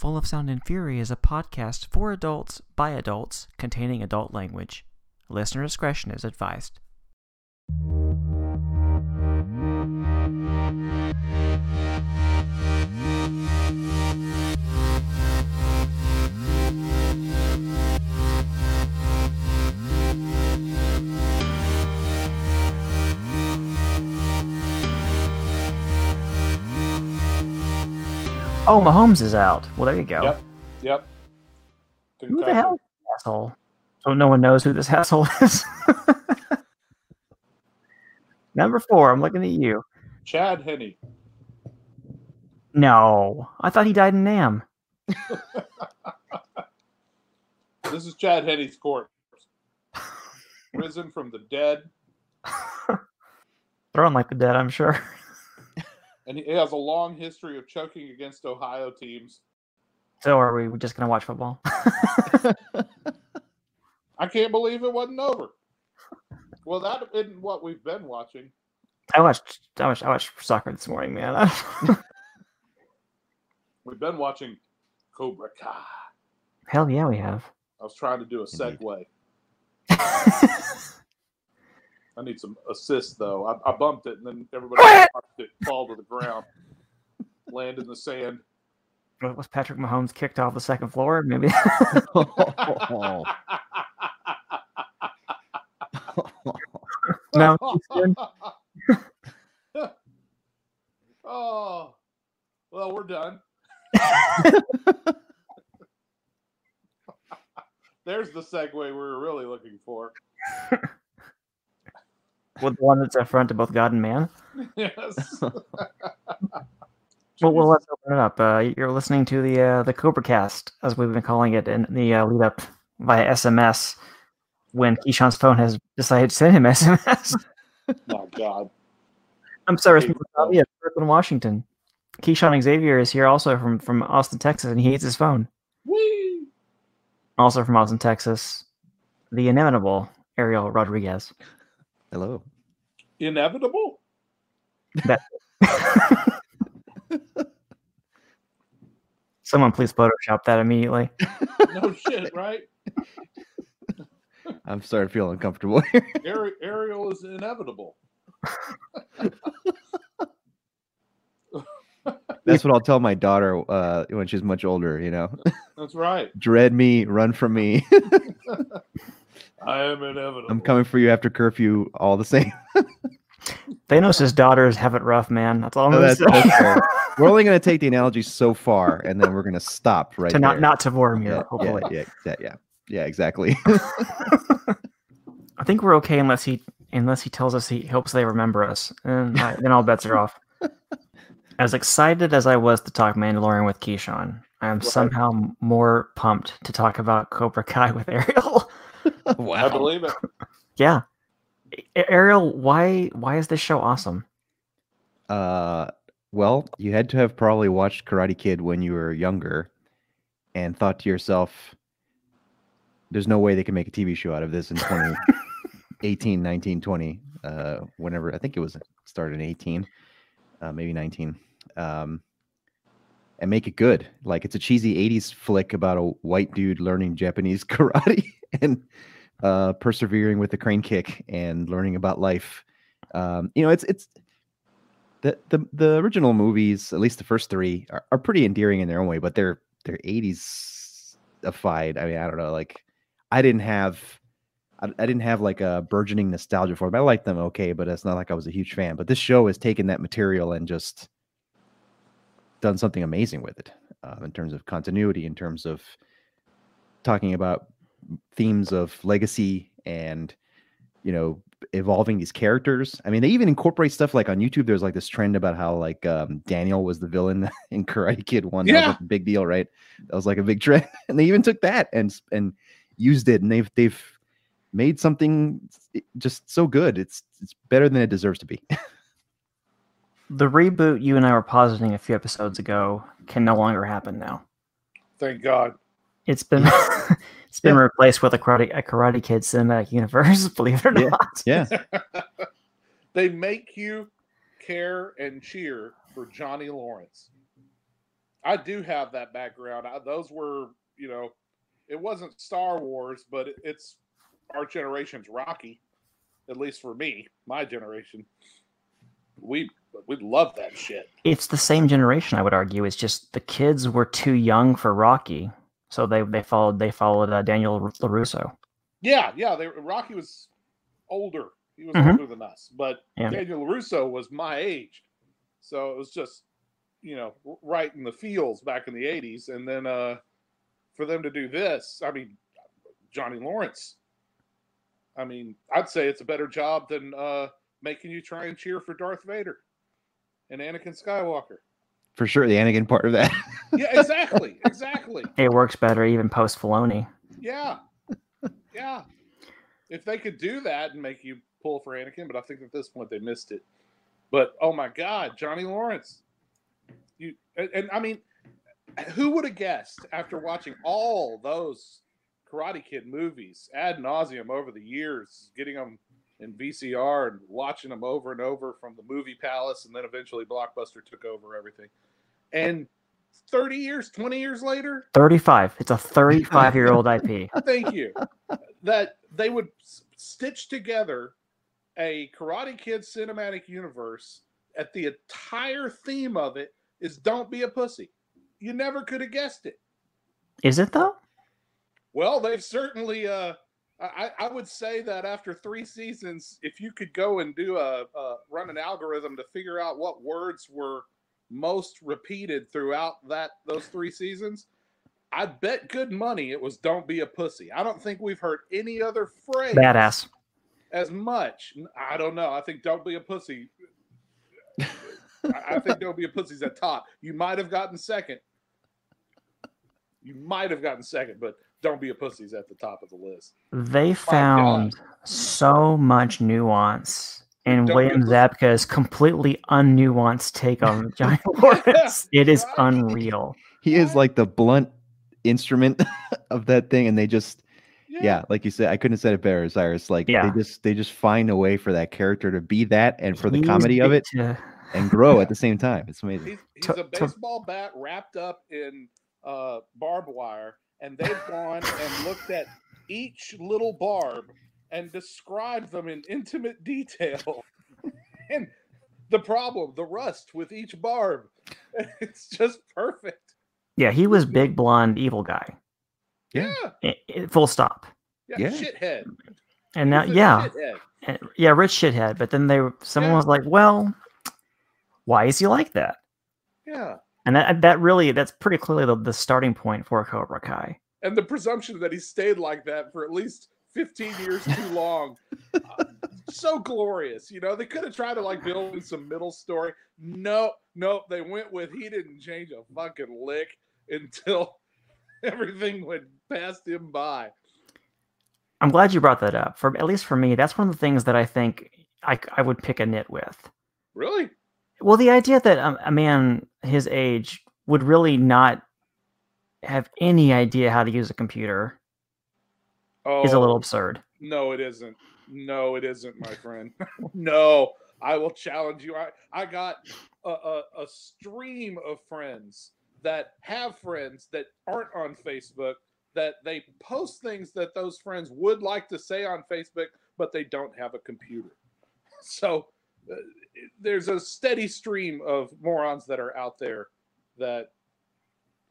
Full of Sound and Fury is a podcast for adults by adults containing adult language. Listener discretion is advised. Oh, Mahomes is out. Well, there you go. Yep. Yep. Who the hell is this asshole? So no one knows who this asshole is. Number four, I'm looking at you. Chad Henne. No, I thought he died in Nam. This is Chad Henne's corpse. Risen from the dead, Throwing like the dead, I'm sure. And he has a long history of choking against Ohio teams. So are we just gonna watch football? I can't believe it wasn't over. Well, that isn't what we've been watching. I watched. I watched. I watched soccer this morning, man. We've been watching Cobra Kai. Hell yeah, we have. I was trying to do a Indeed. segue. I need some assist though. I, I bumped it and then everybody watched it fall to the ground, land in the sand. What was Patrick Mahomes kicked off the second floor? Maybe. Oh, no. Oh, well, we're done. There's the segue we were really looking for. With the one that's a front to both God and man. Yes. Well, well, let's open it up. Uh, you're listening to the uh, the Cobra Cast, as we've been calling it in the uh, lead up via SMS. When Keyshawn's phone has decided to send him SMS. oh God. I'm sorry, Hey, from yeah, Brooklyn, Washington. Keyshawn Xavier is here also from from Austin, Texas, and he hates his phone. Whee! Also from Austin, Texas, the inimitable Ariel Rodriguez. hello. Inevitable. Someone please Photoshop that immediately. No shit, right? I'm starting to feel uncomfortable here. Ari- Ariel is inevitable. That's what I'll tell my daughter uh, when she's much older. You know, That's right. dread me, run from me. I am inevitable. I'm coming for you after curfew. All the same. Thanos' daughters have it rough, man. That's all I'm No, gonna that's- say. that's. We're only going to take the analogy so far, and then we're going to stop right to not there. not to Vormir, yeah, hopefully. yeah, yeah, yeah, yeah, exactly. I think we're okay unless he unless he tells us he hopes they remember us, and I, then all bets are off. As excited as I was to talk Mandalorian with Keyshawn, I am somehow more pumped to talk about Cobra Kai with Ariel. wow. I believe it. yeah, Ariel, why why is this show awesome? Uh, well, you had to have probably watched Karate Kid when you were younger, and thought to yourself, "There's no way they can make a TV show out of this in 2018, 19, 20, uh, whenever I think it was started in 18, uh, maybe 19, um, and make it good. Like it's a cheesy 80s flick about a white dude learning Japanese karate and uh, persevering with the crane kick and learning about life. Um, you know, it's it's the the the original movies, at least the first three, are, are pretty endearing in their own way, but they're they're eighties ified. I mean, I don't know. Like, I didn't have, I, I didn't have like a burgeoning nostalgia for them. I liked them okay, but it's not like I was a huge fan. But this show has taken that material and just done something amazing with it uh, in terms of continuity, in terms of talking about themes of legacy and you know evolving these characters. I mean, they even incorporate stuff like on YouTube. There's like this trend about how like um, Daniel was the villain in Karate Kid One. That was Yeah. like a big deal, right? That was like a big trend, and they even took that and and used it, and they've they've made something just so good. It's it's better than it deserves to be. The reboot you and I were positing a few episodes ago can no longer happen now. Thank God. It's been it's been replaced with a karate a Karate Kid cinematic universe. Believe it or Yeah. not. yeah, they make you care and cheer for Johnny Lawrence. I do have that background. I, those were, you know, it wasn't Star Wars, but it, it's our generation's Rocky. At least for me, my generation, we we love that shit. It's the same generation, I would argue. It's just the kids were too young for Rocky, so they they followed they followed uh, Daniel Larusso. Yeah, yeah. They, Rocky was older. He was Mhm. older than us, but Yeah. Daniel Larusso was my age, so it was just you know right in the fields back in the '80s, and then uh for them to do this, I mean, Johnny Lawrence. I mean, I'd say it's a better job than uh making you try and cheer for Darth Vader and Anakin Skywalker. For sure, the Anakin part of that. Yeah, exactly, exactly. It works better even post Filoni. Yeah. Yeah. If they could do that and make you pull for Anakin, but I think at this point they missed it. But oh my God, Johnny Lawrence. You and, and I mean, who would have guessed after watching all those Karate Kid movies ad nauseum over the years, getting them in VCR and watching them over and over from the movie palace, and then eventually Blockbuster took over everything. And 30 years, 20 years later, 35. It's a 35 year old IP. thank you that they would stitch together a karate kid cinematic universe at the entire theme of it is don't be a pussy you never could have guessed it Is it though? well they've certainly uh I, I would say that after three seasons, if you could go and do a, a run an algorithm to figure out what words were most repeated throughout that those three seasons, I bet good money it was "Don't be a pussy." I don't think we've heard any other phrase Badass. as much. I don't know. I think "Don't be a pussy." I I think "Don't be a pussy's at top. You might have gotten second. You might have gotten second, but "Don't be a pussy's at the top of the list. They found so much nuance in Don't William be- Zabka's completely unnuanced take on Johnny Lawrence. It is unreal. he is like the blunt instrument of that thing, and they just yeah. like you said, I couldn't have said it better, Cyrus. Like Yeah. they just they just find a way for that character to be that, and for the He's comedy of it, to- and grow at the same time. It's amazing. He's, he's To- a to- baseball bat wrapped up in uh, barbed wire, and they've gone and looked at each little barb and described them in intimate detail. and the problem, the rust with each barb, it's just perfect. yeah, he was big blonde evil guy. Yeah. Yeah, I- I- full stop. yeah, Yeah. shithead. And now, yeah, shithead. yeah, rich shithead. But then they, someone Yeah. was like, "Well, why is he like that?" yeah. And that that really that's pretty clearly the, the starting point for Cobra Kai. And the presumption that he stayed like that for at least 15 years too long. uh, so glorious. You know, they could have tried to like build in some middle story. No, no, they went with he didn't change a fucking lick until everything went past him by. I'm glad you brought that up. For at least for me, that's one of the things that I think I, I would pick a nit with. Really? Well, the idea that um, a man his age would really not have any idea how to use a computer Oh, is a little absurd. No, it isn't. No, it isn't, my friend. no, I will challenge you. I, I got a, a, a stream of friends that have friends that aren't on Facebook that they post things that those friends would like to say on Facebook, but they don't have a computer. So there's a steady stream of morons that are out there that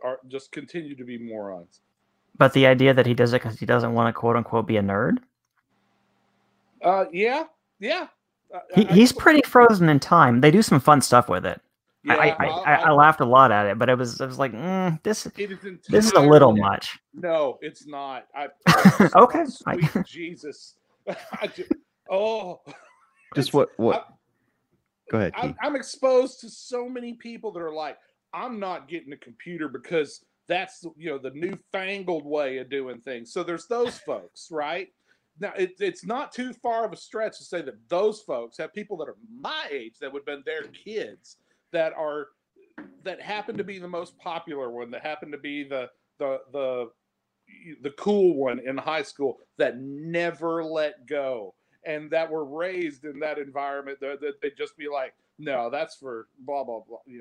are just continue to be morons. But the idea that he does it because he doesn't want to quote unquote be a nerd, Uh, yeah, yeah. I- he, I- he's pretty frozen in time. They do some fun stuff with it. I, I, yeah, I, I'll- I, I I'll- a lot at it, but it was I was like, mm, this It is this is a little much. No, it's not. I, Okay, I- Jesus. I ju- oh, Just it's- what what? Go ahead. I'm, I'm exposed to so many people that are like, I'm not getting a computer because that's you know the newfangled way of doing things. So there's those folks, right? Now it, it's not too far of a stretch to say that those folks have people that are my age that would have been their kids that are that happen to be the most popular one, that happen to be the the the the cool one in high school that never let go and that were raised in that environment that, that they'd just be like, no, that's for blah blah blah. You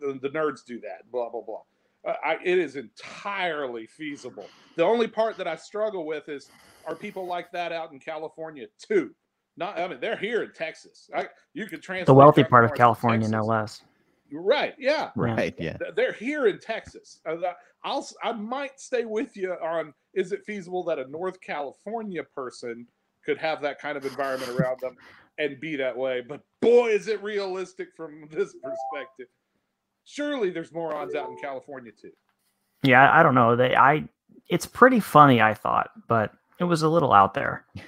know, the, the nerds do that. Blah blah blah. Uh, I, it is entirely feasible. The only part that I struggle with is are people like that out in California too? Not, I mean, they're here in Texas. I, you could translate The wealthy part of California, no less. Right? Yeah. Right. Yeah. They're here in Texas. Uh, I'll s- I might stay with you on is it feasible that a North California person could have that kind of environment around them and be that way? But boy, is it realistic from this perspective. Surely there's morons out in California too. Yeah, I, I don't know. They, I, it's pretty funny. I thought, but it was a little out there.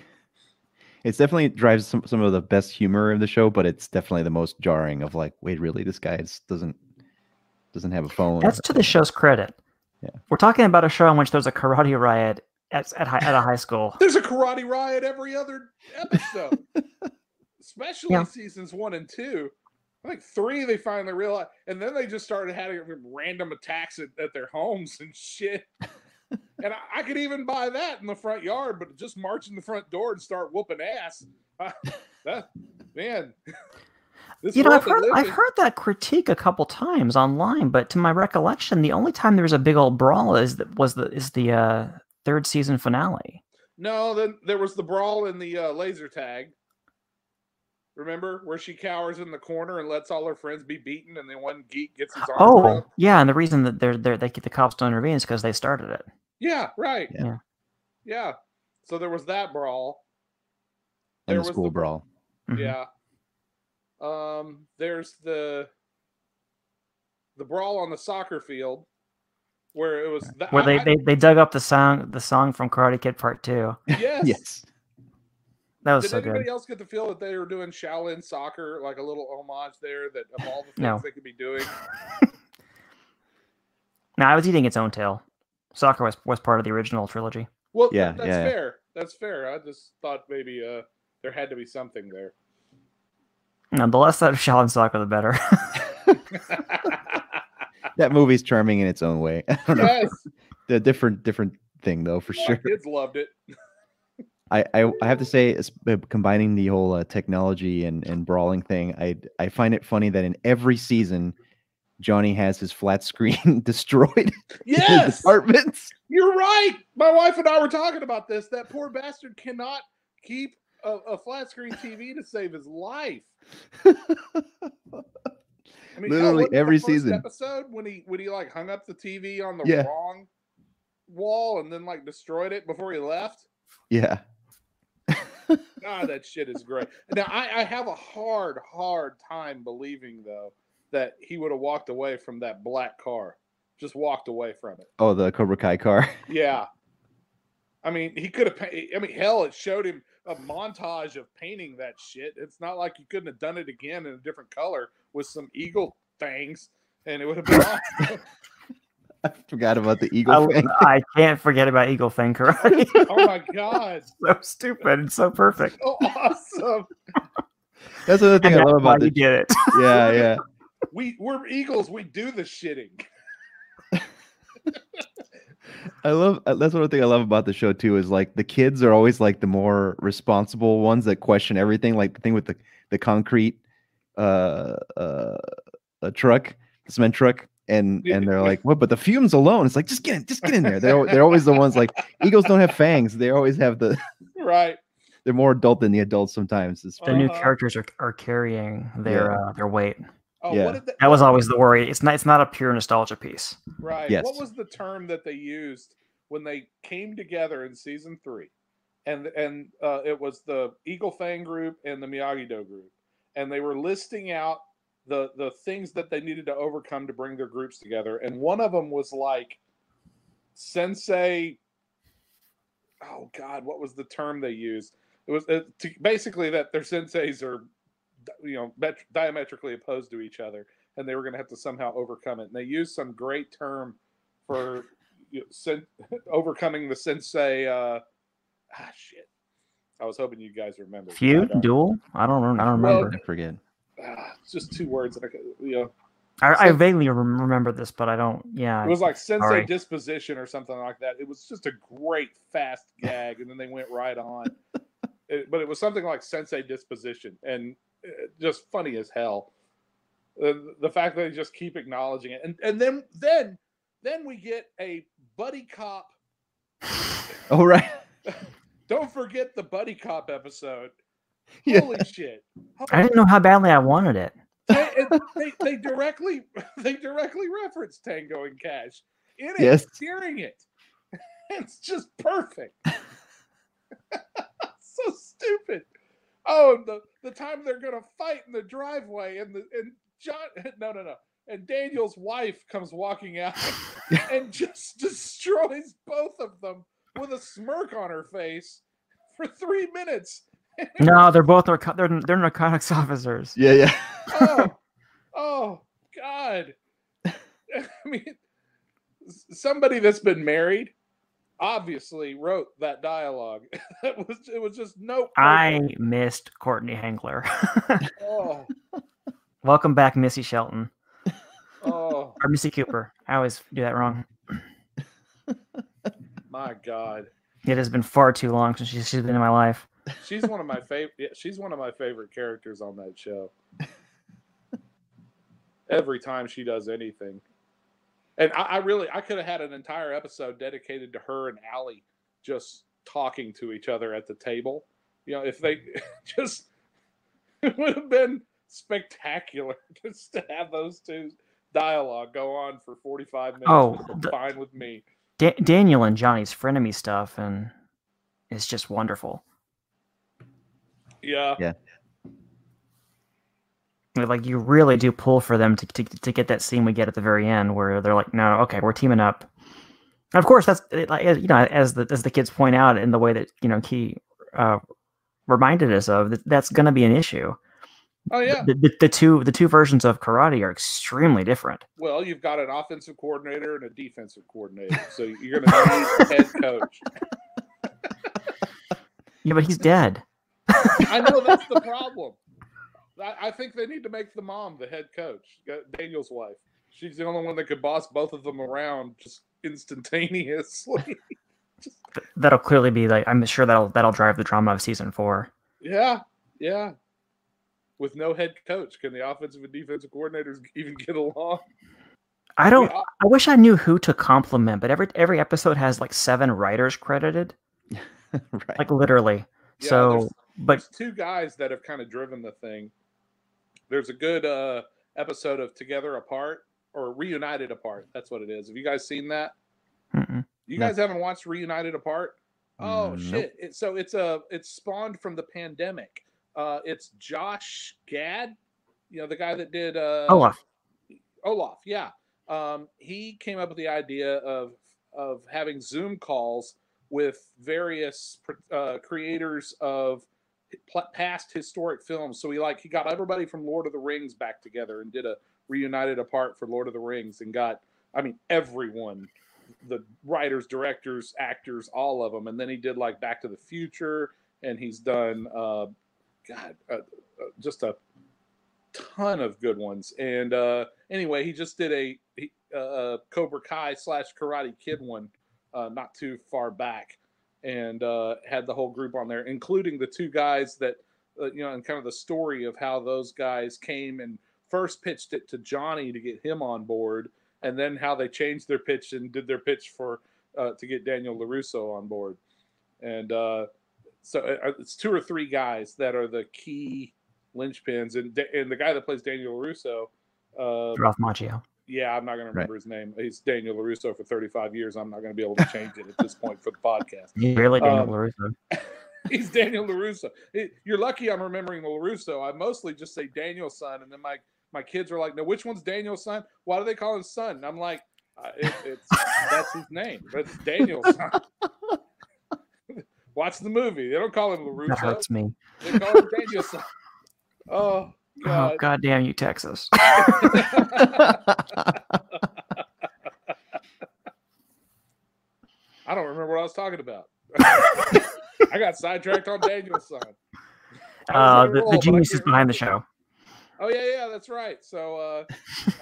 It's definitely drives some, some of the best humor of the show, but it's definitely the most jarring of like, wait, really? This guy is, doesn't doesn't have a phone. That's to the show's credit. Yeah. We're talking about a show in which there's a karate riot at at, hi- at a high school. There's a karate riot every other episode, especially Yeah. seasons one and two. I think three they finally realized, and then they just started having random attacks at, at their homes and shit. and I, I could even buy that in the front yard, but just march in the front door and start whooping ass. Uh, that man, You know, I've heard I've heard that critique a couple times online, but to my recollection, the only time there was a big old brawl is that was the is the uh, third season finale. No, then there was the brawl in the uh, laser tag. Remember where she cowers in the corner and lets all her friends be beaten, and then one geek gets his arm. Oh, broke? yeah, and the reason that they're, they're they the cops don't intervene is because they started it. yeah, right. Yeah. Yeah. Yeah. So there was that brawl. and there the was school the- brawl. Mhm. Yeah. Um. There's the the brawl on the soccer field where it was that, Where they, I- I- they they dug up the song the song from Karate Kid Part Two. yes. Yes. That was Did so anybody good. else get the feel that they were doing Shaolin soccer, like a little homage there, that of all the things No. they could be doing? No, I was eating its own tail. Soccer was was part of the original trilogy. Well, Yeah, yeah, that's yeah, yeah. fair. That's fair. I just thought maybe uh there had to be something there. No, the less that of Shaolin Soccer, the better. That movie's charming in its own way. I don't know. yes, The different different thing though, for my sure. kids loved it. I, I, I have to say, uh, combining the whole uh, technology and, and brawling thing, I I find it funny that in every season, Johnny has his flat screen destroyed Yes, apartments. you're right. My wife and I were talking about this. That poor bastard cannot keep a, a flat screen TV to save his life. I mean, Literally every season. episode when he when he like hung up the TV on the Yeah. wrong wall and then like destroyed it before he left. Yeah. God, that shit is great. Now I, I have a hard, hard time believing though that he would have walked away from that black car. Just walked away from it. Oh, the Cobra Kai car. Yeah. I mean, he could have. I mean, hell, it showed him a montage of painting that shit. It's not like you couldn't have done it again in a different color with some eagle things, and it would have been awesome. I forgot about the eagle I, thing. I can't forget about Eagle Fang Karate. oh my god, so stupid and so perfect. so awesome! That's another thing And I love why about you the did it. yeah yeah. We we're eagles. We do the shitting. I love uh, that's one thing I love about the show too is like the kids are always like the more responsible ones that question everything. Like the thing with the the concrete uh uh a truck, the cement truck, and and they're like, what? But the fumes alone, it's like just get in, just get in there. They're they're always the ones like eagles don't have fangs. They always have the Right. they're more adult than the adults sometimes. It's The new Uh-huh. characters are, are carrying their uh, their weight. Oh, Yeah. what did That was always the worry. It's not it's not a pure nostalgia piece. Right. Yes. What was the term that they used when they came together in season three? And and uh, it was the Eagle Fang group and the Miyagi Do group, and they were listing out the the things that they needed to overcome to bring their groups together. And one of them was like sensei. Oh God, what was the term they used? It was uh, to, basically that their senseis are, you know, met- diametrically opposed to each other and they were going to have to somehow overcome it. And they used some great term for you know, sen- overcoming the sensei. Uh, ah, shit. I was hoping you guys remember. but I Feud, duel. I don't I don't Well, remember. I forget. Ah, it's just two words that I you know. I, I vaguely rem- remember this, but I don't. Yeah. It was like sensei disposition or something like that. It was just a great fast gag, and then they went right on. It- but it was something like sensei disposition, and just funny as hell. the, the fact that they just keep acknowledging it, and and then then then we get a buddy cop. Oh right. Don't forget the buddy cop episode. Yeah. Holy shit! I didn't know how badly I wanted it. they, they, they directly they directly reference Tango and Cash in it Yes. during it. It's just perfect. so stupid. Oh, the the time they're gonna fight in the driveway and the and John no no no and Daniel's wife comes walking out and just destroys both of them with a smirk on her face for three minutes. No, they're both narco- they're they're narcotics officers. Yeah, yeah. oh, oh God. I mean, somebody that's been married obviously wrote that dialogue. it was it was just no. I missed Courtney Henggeler. Oh, Welcome back, Missy Shelton oh or Missy Cooper. I always do that wrong. my God. It has been far too long since she's, she's been in my life. She's one of my favorite. Yeah, she's one of my favorite characters on that show. Every time she does anything, and I, I really, I could have had an entire episode dedicated to her and Allie just talking to each other at the table. You know, if they just, it would have been spectacular just to have those two dialogue go on for forty-five minutes. Oh, would have been the- fine with me. Da- Daniel and Johnny's frenemy stuff and is just wonderful. Yeah. Yeah, Like you really do pull for them to, to to get that scene we get at the very end where they're like, no, okay, we're teaming up. And of course, that's like you know, as the as the kids point out in the way that you know Key uh, reminded us of, that that's going to be an issue. oh yeah. The, the, the two the two versions of karate are extremely different. Well, you've got an offensive coordinator and a defensive coordinator, so you're going to need a head coach. Yeah, but he's dead. I know that's the problem. I, I think they need to make the mom the head coach, uh, Daniel's wife. She's the only one that could boss both of them around just instantaneously. Th- That'll clearly be like I'm sure that'll that'll drive the drama of season four. yeah, yeah. With no head coach, can the offensive and defensive coordinators even get along? I don't. Yeah. I wish I knew who to compliment, but every every episode has like seven writers credited, right. like literally. Yeah, so, there's- but There's two guys that have kind of driven the thing. There's a good uh, episode of Together Apart or Reunited Apart. That's what it is. Have you guys seen that? mm-mm. You No. guys haven't watched Reunited Apart? Oh Mm, nope. shit! It, so it's a it's spawned from the pandemic. Uh, it's Josh Gad, you know the guy that did uh, Olaf. Olaf, yeah. Um, he came up with the idea of of having Zoom calls with various uh, creators of past historic films. So he like he got everybody from Lord of the Rings back together and did a reunited apart for Lord of the Rings and got I mean everyone the writers, directors, actors, all of them. And then he did like Back to the Future and he's done uh God uh, uh, just a ton of good ones. And uh, anyway, he just did a he, uh, Cobra Kai slash Karate Kid one uh, not too far back, and uh, had the whole group on there, including the two guys that uh, you know, and kind of the story of how those guys came and first pitched it to Johnny to get him on board, and then how they changed their pitch and did their pitch for uh, to get Daniel Larusso on board, and uh, so uh, it's two or three guys that are the key linchpins, and and the guy that plays Daniel Larusso. Uh, Ralph Macchio. Yeah, I'm not going to remember his name. He's Daniel Larusso for 35 years. I'm not going to be able to change it at this point for the podcast. Really, Daniel Um, LaRusso. He's Daniel Larusso. It- You're lucky I'm remembering Larusso. I mostly just say Daniel's son, and then my my kids are like, "No, which one's Daniel's son? Why do they call him son?" And I'm like, uh, it, "It's that's his name. That's Daniel's son." Watch the movie. They don't call him That Larusso. hurts me. They call him Daniel's son. Oh Oh, God. God damn you, Texas. I don't remember what I was talking about. I got sidetracked on Daniel's son. I was Uh, the, roll, the genius is behind the show. Oh yeah, yeah, that's right. So uh,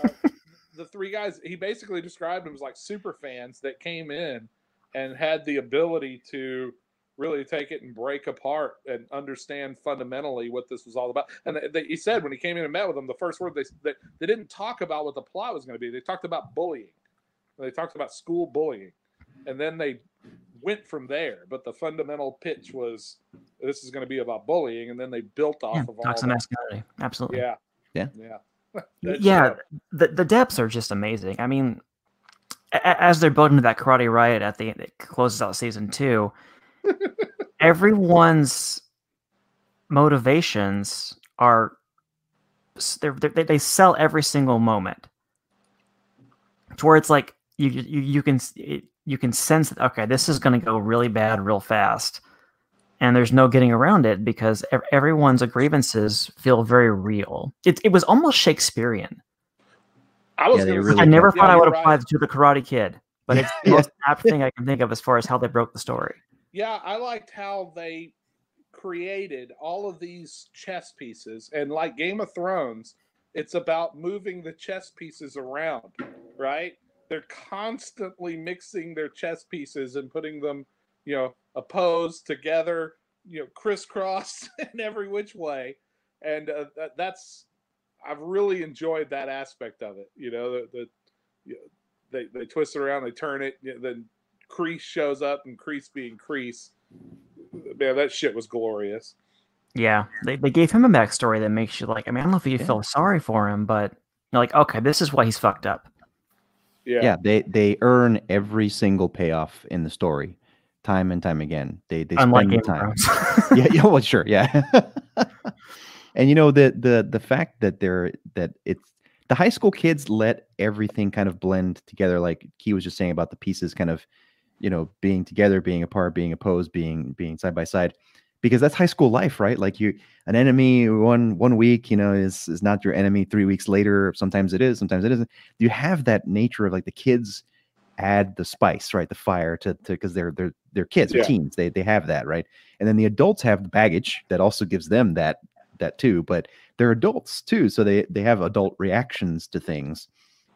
uh, the three guys, he basically described them as like super fans that came in and had the ability to really take it and break apart and understand fundamentally what this was all about. And they, they, he said when he came in and met with them, the first word they, they they didn't talk about what the plot was going to be. They talked about bullying. They talked about school bullying, and then they went from there. But the fundamental pitch was this is going to be about bullying, and then they built off Yeah, of all. toxic that. masculinity. Absolutely. Yeah. Yeah. Yeah. Yeah, shit- the the depths are just amazing. I mean, a- a- as they're building to that karate riot at the it closes out season two, everyone's motivations are they're, they're, they they sell every single moment to where it's like you you you can it, you can sense that okay this is going to go really bad real fast and there's no getting around it because everyone's grievances feel very real it, it was almost shakespearean I was yeah, really i never yeah, thought I you're would right. apply to the Karate Kid, but it's the most apt thing I can think of as far as how they broke the story. Yeah, I liked how they created all of these chess pieces. And like Game of Thrones, it's about moving the chess pieces around, right? They're constantly mixing their chess pieces and putting them, you know, opposed together, you know, crisscrossed in every which way. And uh, that, that's, I've really enjoyed that aspect of it. You know, the, the you know, they, they twist it around, they turn it, you know, then Kreese shows up and Kreese being Kreese. Man, that shit was glorious. Yeah, they, they gave him a backstory that makes you like, I mean, I don't know if you Yeah. feel sorry for him, but you're like, okay, this is why he's fucked up. Yeah. yeah they they earn every single payoff in the story time and time again they they Unlike spend Game the of time yeah, yeah, well, sure, yeah. and you know the the the fact that they're that it's the high school kids let everything kind of blend together, like Key was just saying about the pieces kind of, you know, being together, being apart, being opposed, being being side by side, because that's high school life, right? Like you, an enemy one one week, you know, is is not your enemy three weeks later. Sometimes it is, sometimes it isn't. You have that nature of like the kids add the spice, right? The fire to to because they're they're they're kids, they're teens, they they have that, right? and then the adults have the baggage that also gives them that that too but they're adults too so they they have adult reactions to things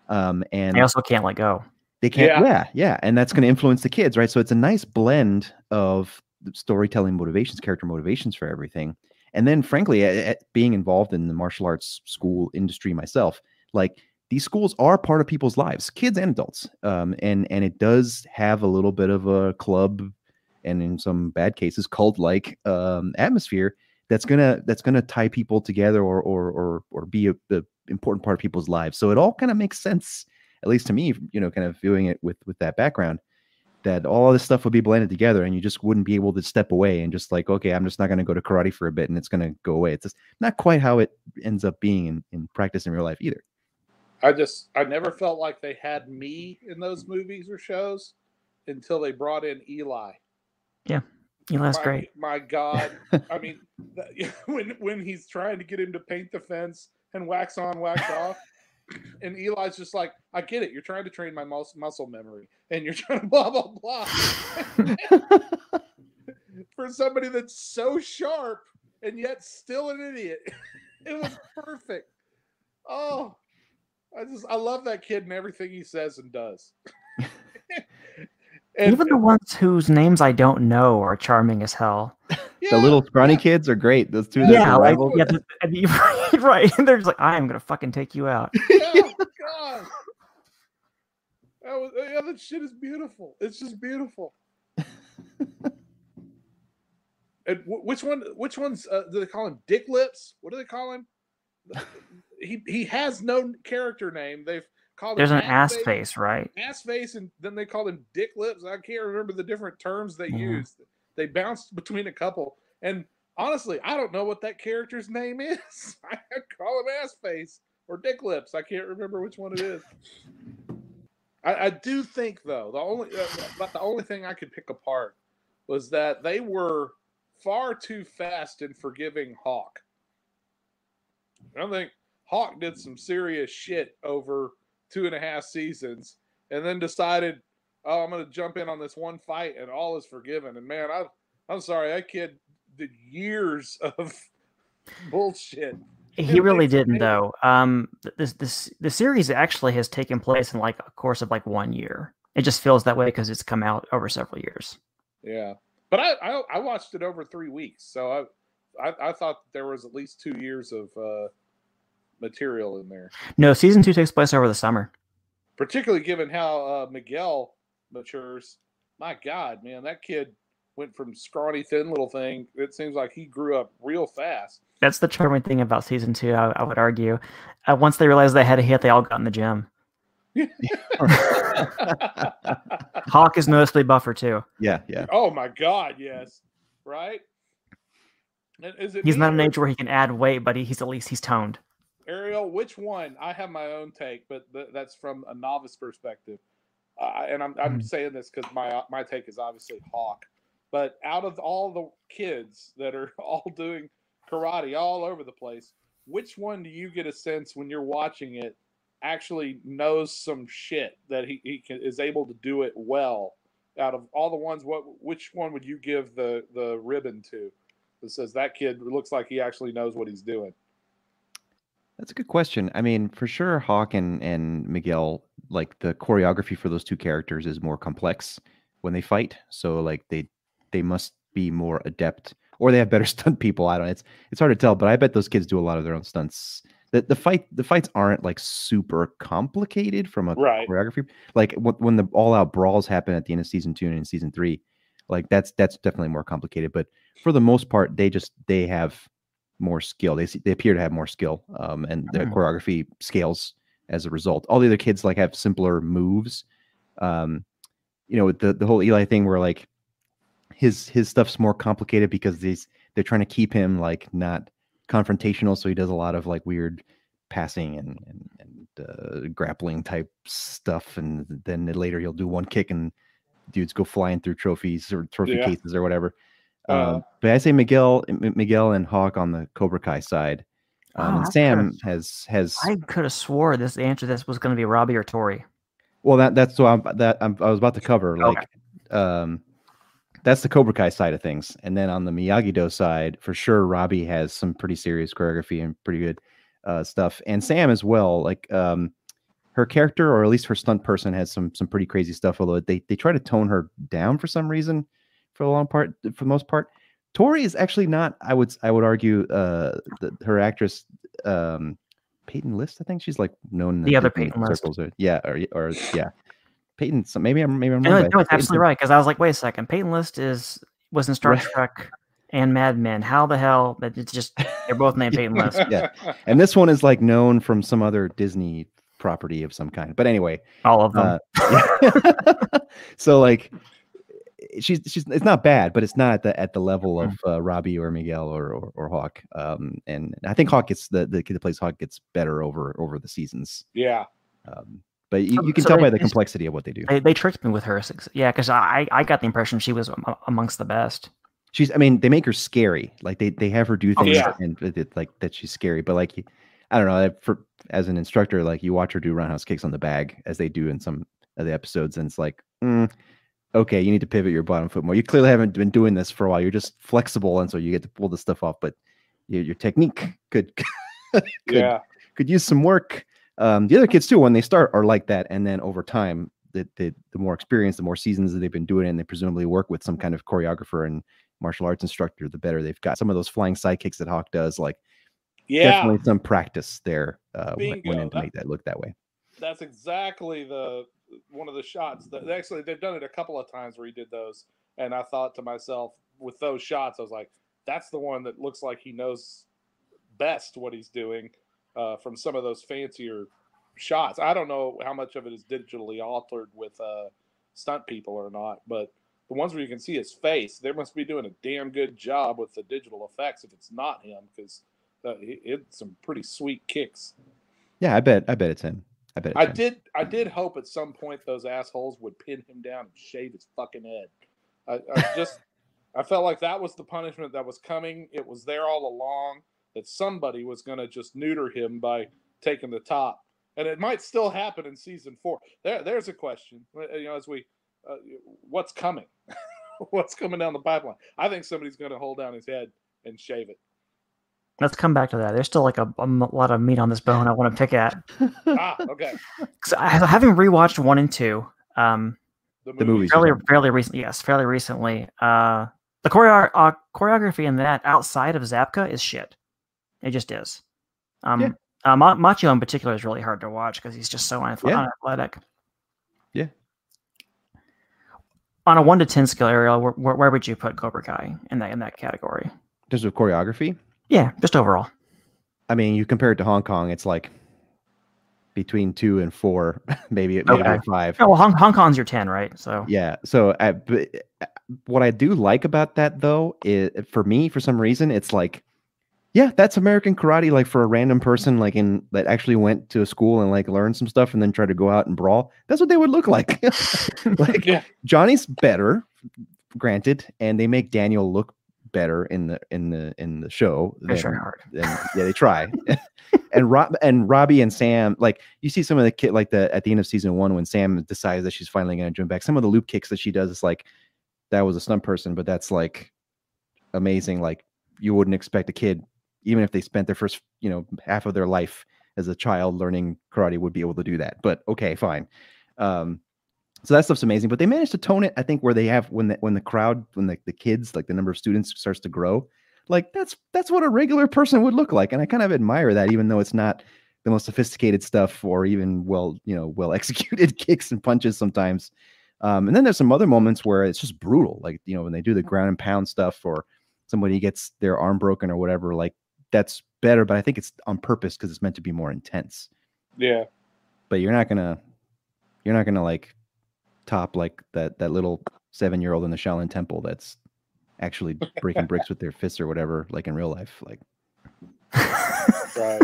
um and they also can't let go. They can't Yeah. yeah yeah, and that's going to influence the kids right so it's a nice blend of storytelling motivations character motivations for everything and then frankly a- a- being involved in the martial arts school industry myself like these schools are part of people's lives kids and adults um and and it does have a little bit of a club and in some bad cases cult like um atmosphere that's gonna that's gonna tie people together or or or, or be a, the important part of people's lives so it all kind of makes sense at least to me you know kind of viewing it with with that background that all this stuff would be blended together and you just wouldn't be able to step away and just like okay i'm just not going to go to karate for a bit and it's going to go away it's just not quite how it ends up being in, in practice in real life either I just I never felt like they had me in those movies or shows until they brought in Eli. Yeah. Eli's my, great. My God, I mean, when when he's trying to get him to paint the fence and wax on, wax off, and Eli's just like, "I get it. You're trying to train my mus- muscle memory, and you're trying to blah blah blah." For somebody that's so sharp and yet still an idiot, it was perfect. Oh, I just I love that kid and everything he says and does. And, Even the ones whose names I don't know are charming as hell. yeah, the little scrawny yeah. kids are great those two that Yeah, are like, yeah, the- I right, right. And they're just like, I am gonna fucking take you out. oh god that was, yeah, that shit is beautiful it's just beautiful and wh- which one which ones uh, do they call him dick lips what do they call him he he has no character name they've called There's an ass face, right? ass face and then they called him dick lips. I can't remember the different terms they Mhm. used. They bounced between a couple. And honestly i don't know what that character's name is. I call him ass face or dick lips. I can't remember which one it is. I, I do think though the only uh, but the only thing i could pick apart was that they were far too fast in forgiving hawk. I think hawk did some serious shit over two and a half seasons and then decided, oh, I'm going to jump in on this one fight and all is forgiven. And man, I, I'm sorry, that kid did years of bullshit. He really didn't though. Um, this this the series actually has taken place in like a course of like one year. It just feels that way because it's come out over several years. Yeah. But I, I, I watched it over three weeks, so I I, I thought there was at least two years of uh, material in there. No, season two takes place over the summer. Particularly given how uh, Miguel matures. My God, man, that kid went from scrawny, thin little thing. It seems like he grew up real fast. That's the charming thing about season two. I, I would argue. Uh, once they realized they had a hit, they all got in the gym. Hawk is noticeably buffer too. Yeah, yeah. Oh my God, yes, right. Is it He's not an age where he can add weight, but he, he's at least he's toned. Ariel, which one? I have my own take, but th- that's from a novice perspective. Uh, and I'm, I'm Mhm. saying this because my my take is obviously Hawk. But out of all the kids that are all doing karate all over the place, which one do you get a sense when you're watching it actually knows some shit that he, he can, is able to do it well? Out of all the ones, what which one would you give the the ribbon to? That says that kid looks like he actually knows what he's doing. That's a good question. I mean, for sure, Hawk and, and Miguel, like the choreography for those two characters is more complex when they fight. So like they they must be more adept or they have better stunt people. I don't know. It's it's hard to tell, but I bet those kids do a lot of their own stunts. The the fight the fights aren't like super complicated from a Right. choreography. Like when, when the all out brawls happen at the end of season two and in season three, like that's that's definitely more complicated. But for the most part, they just they have more skill. They they appear to have more skill, um, and their Mhm. choreography scales as a result. All the other kids like have simpler moves. Um, you know, the the whole Eli thing where like his his stuff's more complicated because these they're trying to keep him like not confrontational, so he does a lot of like weird passing and and, and uh, grappling type stuff, and then later he'll do one kick and dudes go flying through trophies or trophy Yeah. cases or whatever. Uh, Um, but I say Miguel, Miguel and Hawk on the Cobra Kai side, um, and Sam has has I could have swore this answer to this was going to be Robbie or Tori. well that that's what I'm, that I'm, I was about to cover. Okay. Like, um, that's the Cobra Kai side of things, and then on the Miyagi Do side, for sure, Robbie has some pretty serious choreography and pretty good uh, stuff, and Sam as well. Like, um, her character, or at least her stunt person, has some some pretty crazy stuff. Although they they try to tone her down for some reason, for the long part, for the most part. Tori is actually not. I would I would argue uh, the, her actress um, Peyton List. I think she's like known The other Peyton List. Or, yeah, or or yeah, Peyton. So maybe I'm maybe I'm No, wrong. no, I it's absolutely right. Because I was like, wait a second, Peyton List is was in Star Right. Trek and Mad Men. How the hell that it's just they're both named Peyton List. Yeah. And this one is like known from some other Disney property of some kind. But anyway, All of them. uh, yeah. so like she's she's it's not bad, but it's not at the at the level of uh, Robbie or Miguel or, or or Hawk. Um, and I think Hawk gets the the kid that plays Hawk gets better over over the seasons. yeah. Um, but you, you can so tell they- by the complexity of what they do. they, they tricked me with her. Yeah, because I I got the impression she was amongst the best. She's I mean they make her scary. Like they they have her do Oh, things yeah. and it, it- like that she's scary. But like I don't know for as an instructor like you watch her do roundhouse kicks on the bag as they do in some of the episodes and it's like mm, okay you need to pivot your bottom foot more. You clearly haven't been doing this for a while. You're just flexible and so you get to pull the stuff off. But your, your technique could could Yeah. could use some work. Um, the other kids too, when they start, are like that, and then over time, the the, the more experience, the more seasons that they've been doing, it, and they presumably work with some kind of choreographer and martial arts instructor, the better they've got. Some of those flying side kicks that Hawk does, like Yeah. definitely some practice there uh, went, went in to That- make that look that way. That's exactly the one of the shots that actually they've done it a couple of times where he did those. And I thought to myself, with those shots, I was like, that's the one that looks like he knows best what he's doing uh, from some of those fancier shots. I don't know how much of it is digitally altered with uh, stunt people or not, but the ones where you can see his face, they must be doing a damn good job with the digital effects if it's not him, because uh, it, it's some pretty sweet kicks. Yeah, I bet. I bet it's him. I bet. I did. I did hope at some point those assholes would pin him down and shave his fucking head. I, I just, I felt like that was the punishment that was coming. It was there all along. That somebody was going to just neuter him by taking the top, and it might still happen in season four. There, there's a question. uh, You know, as we, uh, what's coming? what's coming down the pipeline? I think somebody's going to hold down his head and shave it. Let's come back to that. There's still like a lot of meat on this bone I want to pick at. Ah, okay. 'Cause I, having rewatched one and two, um, The, The movies. fairly fairly recently, yes, fairly recently. Uh, the choreo- uh, choreography in that outside of Zabka is shit. It just is. Um, Yeah. uh, Ma- Macchio in particular is really hard to watch because he's just so unath- Yeah. Yeah. On a one to ten scale, Ariel, where, where, where would you put Cobra Kai in that in that category? In terms of choreography, Yeah, just overall. I mean, you compare it to Hong Kong, it's like between two and four, maybe maybe Okay. five. Oh, well, Hong, Hong Kong's your ten, right? So Yeah. So, uh, but, uh, what I do like about that though is for me, for some reason, it's like, yeah, that's American karate. Like for a random person, like in that actually went to a school and like learned some stuff and then tried to go out and brawl. That's what they would look like. like Yeah. Johnny's better, granted, and they make Daniel look better in the in the in the show. they than- try hard. and yeah, they try. and Rob and Robbie and Sam, like you see some of the kid, like the at the end of season one when Sam decides that she's finally going to join back. Some of the loop kicks that she does is like that was a stunt person, but that's like amazing. Like you wouldn't expect a kid, even if they spent their first, you know, half of their life as a child learning karate, would be able to do that. But okay, fine. Um, so that stuff's amazing. But they managed to tone it, I think, where they have when the when the crowd, when the, the kids, like the number of students starts to grow, like that's that's what a regular person would look like and i kind of admire that even though it's not the most sophisticated stuff or even well you know well executed kicks and punches sometimes um, and then there's some other moments where it's just brutal like you know when they do the ground and pound stuff or somebody gets their arm broken or whatever like that's better but i think it's on purpose because it's meant to be more intense Yeah. but you're not gonna you're not gonna like top like that that little seven year old in the shaolin temple that's actually breaking bricks with their fists or whatever like in real life like Right.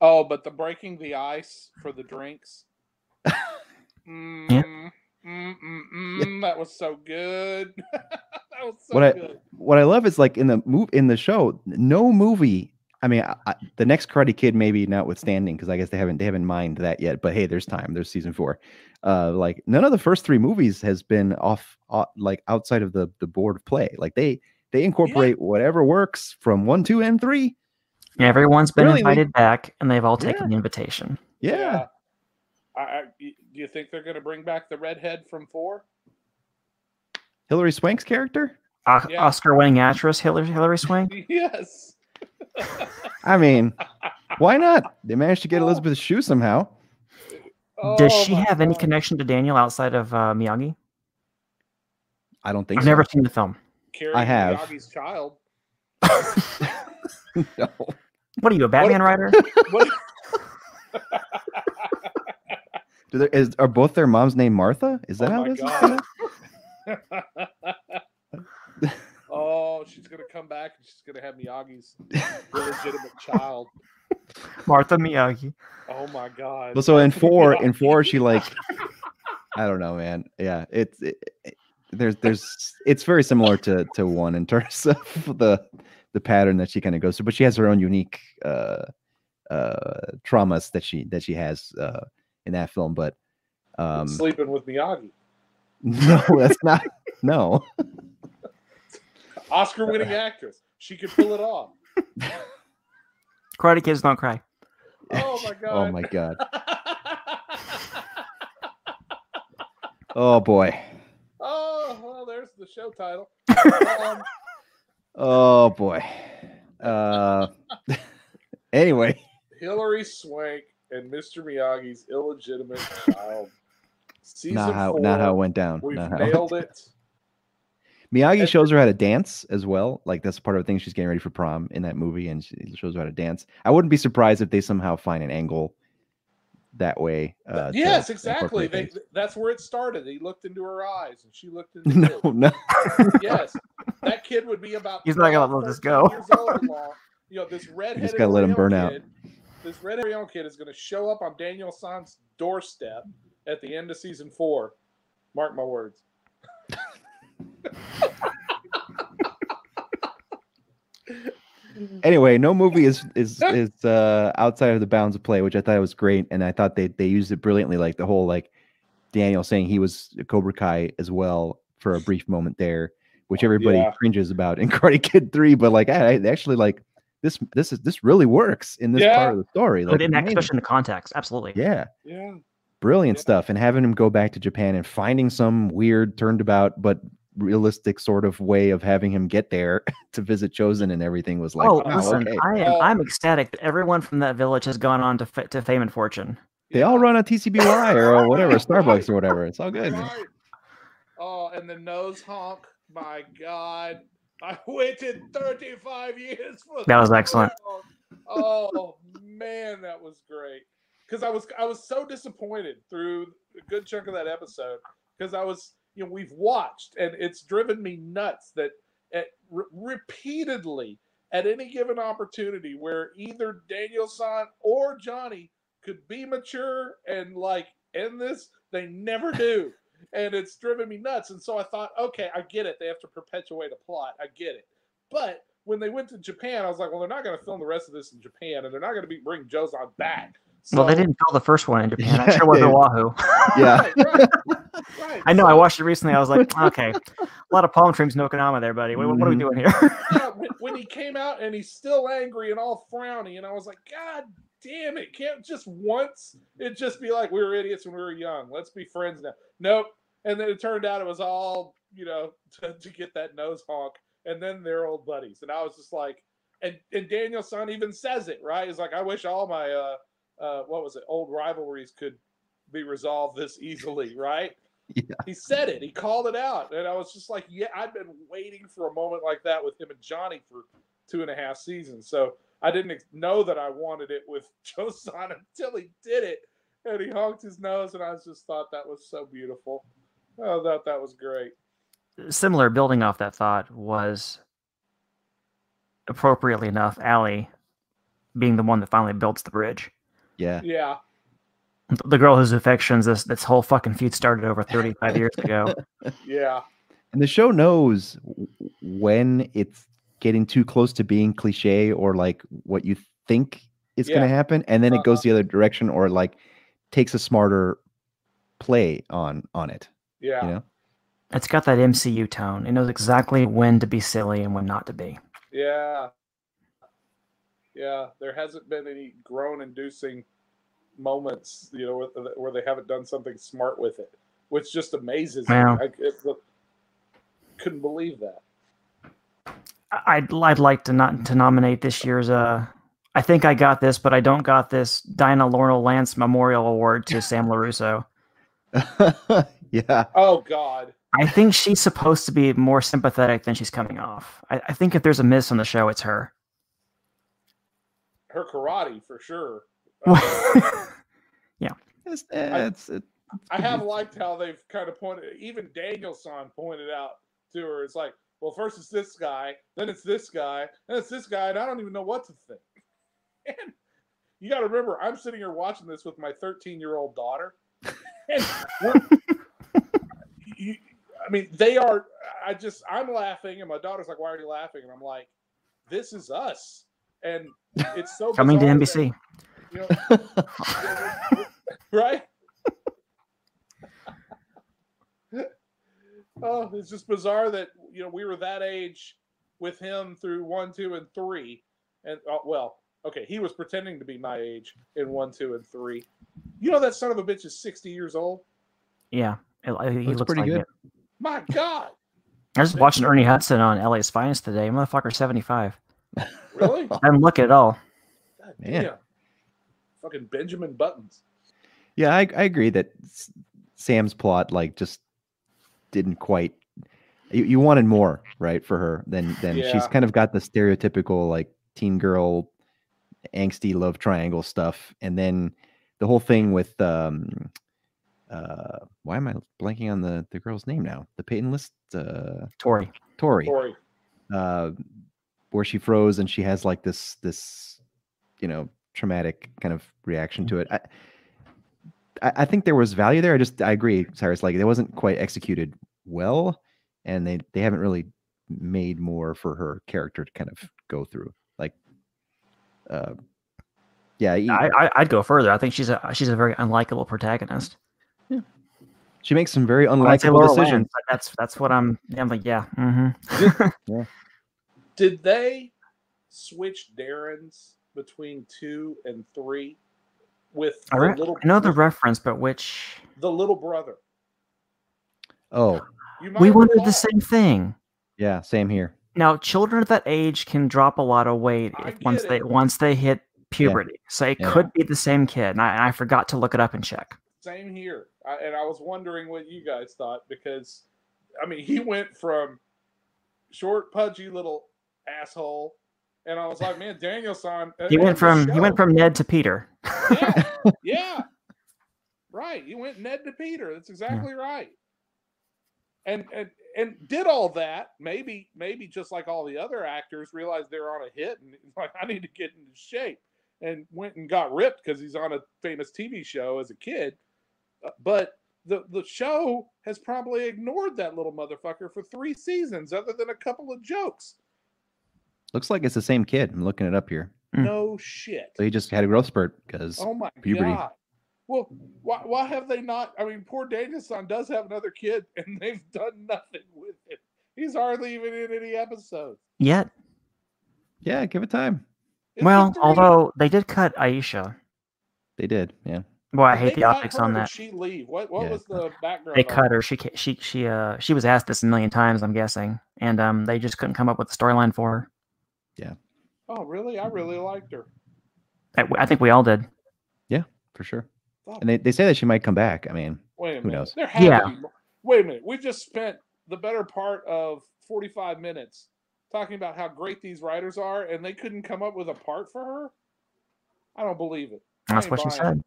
oh, but the breaking the ice for the drinks. Mm, mm, mm, mm, That was so good. that was so What I- good. what I love is like in the move in the show, no movie. I mean, I, I, the next Karate Kid maybe notwithstanding, because I guess they haven't they haven't mined that yet. But hey, there's time. There's season four. Uh, like none of the first three movies has been off, off like outside of the the board of play. Like they they incorporate whatever works from one, two, and three. Everyone's been Really, invited back, and they've all taken Yeah. the invitation. Yeah, I, I, y- do you think they're going to bring back the redhead from four? Hilary Swank's character. O- Yeah. Oscar-winning actress Hilary Hilary Swank. yes. I mean, why not? They managed to get Oh. Elizabeth Shue somehow. Does Oh she my have any connection to Daniel outside of uh, Miyagi? I don't think I've so. never seen the film. I have. Miyagi's child. no. What are you, a Batman writer? What? Do there, is, are both their moms named Martha? Is that Oh how my this is? God. set up? oh, she's gonna come back and she's gonna have Miyagi's illegitimate child. Martha Miyagi. Oh my god. Well, so in four, in four, she like, I don't know, man. Yeah, it's it, it- there's there's it's very similar to to one in terms of the the pattern that she kind of goes through, but she has her own unique uh uh traumas that she that she has uh in that film. But um sleeping with Miyagi. no, that's not no. Oscar winning actress. She could pull it off. Karate Kids don't cry. Oh my god. Oh my god. Oh boy. oh, well, there's the show title. Um, Oh boy. Uh anyway. Hilary Swank and Mr. Miyagi's illegitimate child. Season not how four. not how it went down. We've Not how- nailed it. Miyagi shows her how to dance as well. Like that's part of the thing she's getting ready for prom in that movie, and she shows her how to dance. I wouldn't be surprised if they somehow find an angle that way. Uh, yes, exactly. They, that's where it started. He looked into her eyes, and she looked into no, his. no. Yes, that kid would be about. He's not gonna let this go. years old along- You know, this redheaded. gotta let him burn out. kid- This redheaded kid is going to show up on Daniel San's doorstep at the end of season four. Mark my words. Anyway, no movie is is is uh, outside of the bounds of play, which I thought was great, and I thought they they used it brilliantly. Like the whole like Daniel saying he was a Cobra Kai as well for a brief moment there, which everybody Yeah. cringes about in Karate Kid Three. But like, I, I actually like this. This is this really works in this Yeah. part of the story. Like, But in that, amazing. especially in the context, absolutely. yeah, Yeah. brilliant Yeah. stuff. And having him go back to Japan and finding some weird turned about but realistic sort of way of having him get there to visit Chozen and everything was like, oh, wow, listen, okay. I am Oh. I'm ecstatic that everyone from that village has gone on to fa- to fame and fortune. They all run a TCBY or whatever, Starbucks or whatever. It's all good. Right. Oh, and the nose honk. My God. I waited 35 years for That was the excellent. Oh man, that was great. Because I was I was so disappointed through a good chunk of that episode. Because I was, you know, we've watched and it's driven me nuts that at, re- repeatedly at any given opportunity where either Daniel San or Johnny could be mature and like end this, they never do. and it's driven me nuts. And so I thought, okay, I get it. They have to perpetuate a plot. I get it. But when they went to Japan, I was like, well, they're not going to film the rest of this in Japan, and they're not going to be bring Chozen back. well, they didn't film the first one in Japan. Yeah, That sure was they- Oahu. Yeah. Right, right, right. I know. I watched it recently. I was like, okay, a lot of palm trees in Okinawa there, buddy. What, what are we Mhm. doing here? yeah, when, when he came out and he's still angry and all frowny, and I was like, God damn it! Can't just once it just be like we were idiots when we were young. Let's be friends now. Nope. And then it turned out it was all you know to, to get that nose honk, and then they're old buddies. And I was just like, and and Daniel San even says it right. He's like, I wish all my uh uh what was it old rivalries could be resolved this easily, right? Yeah. He said it. He called it out, and I was just like, "Yeah, I've been waiting for a moment like that with him and Johnny for two and a half seasons." So I didn't ex- know that I wanted it with Chozen until he did it, and he honked his nose, and I just thought that was so beautiful. I thought that was great. Similar, building off that thought, was appropriately enough, Allie being the one that finally builds the bridge. Yeah. Yeah, The girl whose affections this this whole fucking feud started over 35 years ago. yeah, And the show knows when it's getting too close to being cliche or like what you think is going to happen, and then it Uh-huh. goes the other direction or like takes a smarter play on on it. yeah. You know? It's got that MCU tone. It knows exactly when to be silly and when not to be. Yeah. Yeah, there hasn't been any groan inducing moments, you know, where, where they haven't done something smart with it, which just amazes Wow. me. I it, couldn't believe that. I- I'd I'd like to not to nominate this year's uh I think I got this, but I don't got this Dinah Laurel Lance Memorial Award to Sam LaRusso. yeah. Oh God. I think she's supposed to be more sympathetic than she's coming off. I, I think if there's a miss on the show, it's her. Her karate for sure. It's, eh, it's, it, I have liked how they've kind of pointed. Even Daniel San pointed out to her. It's like, well, first it's this guy, then it's this guy, then it's this guy, and I don't even know what to think. And you got to remember, I'm sitting here watching this with my 13 year old daughter, and you, I mean, they are. I just, I'm laughing, and my daughter's like, "Why are you laughing?" And I'm like, "This is us," and it's so Coming to bizarre that, NBC. You know, right? oh, it's just bizarre that you know we were that age with him through one, two, and three, and uh, well, okay, he was pretending to be my age in one, two, and three. You know that son of a bitch is sixty years old. Yeah, it, he Looks looks pretty like good. it. My God, I was watching Ernie Hudson on LA's Finest today. Motherfucker, 75. really? I didn't look at all. God Man. Damn. Fucking Benjamin Buttons. yeah, I, I agree that Sam's plot like just didn't quite. You, you wanted more, right, for her than than she's kind of got the stereotypical like teen girl, angsty love triangle stuff, and then the whole thing with um, uh, why am I blanking on the the girl's name now? The Peyton List, uh, Tori. Tori. Corey. uh, where she froze and she has like this this you know traumatic kind of reaction to it. I, I I think there was value there. I just I agree, Cyrus. Like it wasn't quite executed well, and they they haven't really made more for her character to kind of go through. Like, uh, yeah, he- I, I, I'd go further. I think she's a she's a very unlikable protagonist. Yeah, she makes some very When unlikable decisions. Lance, that's that's what I'm. I'm like, yeah. hmm Did they switch Darren's between two and three with I, the re- little? I know the reference, but which? the little brother. Oh, We have wondered the same thing. Yeah, same here. Now, children at that age can drop a lot of weight if, once get they once they hit puberty. So it Yeah. could be the same kid, and I, I forgot to look it up and check. Same here. I, and I was wondering what you guys thought because, I mean, he went from short, pudgy little asshole, and I was like, man, Daniel San. uh, He went from he went from Ned to Peter. yeah, yeah, right. You went Ned to Peter. That's exactly right. And and and did all that. Maybe maybe just like all the other actors, realized they're on a hit and like I need to get into shape, and went and got ripped because he's on a famous TV show as a kid. Uh, But the the show has probably ignored that little motherfucker for three seasons, other than a couple of jokes. Looks like it's the same kid. I'm looking it up here. Hmm. No shit. So he just had a growth spurt because Oh my puberty. god. Well, why, why have they not? I mean, poor Daniel San does have another kid, and they've done nothing with him. He's hardly even in any episodes. Yet, yeah, give it time. It's well, three. although they did cut Aisha. They did. Yeah. Boy, I hate they the optics her or on did that. She leave. What? What Yeah. was the background? They on cut her. She she she uh she was asked this a million times. I'm guessing, and um they just couldn't come up with a storyline for her. Oh, really? I really liked her. I, I think we all did. Yeah, for sure. Oh, And they, they say that she might come back. I mean, wait a who minute. knows? There had to Yeah. be Wait a minute. We just spent the better part of 45 minutes talking about how great these writers are, and they couldn't come up with a part for her. I don't believe it. That's what she buying it. said.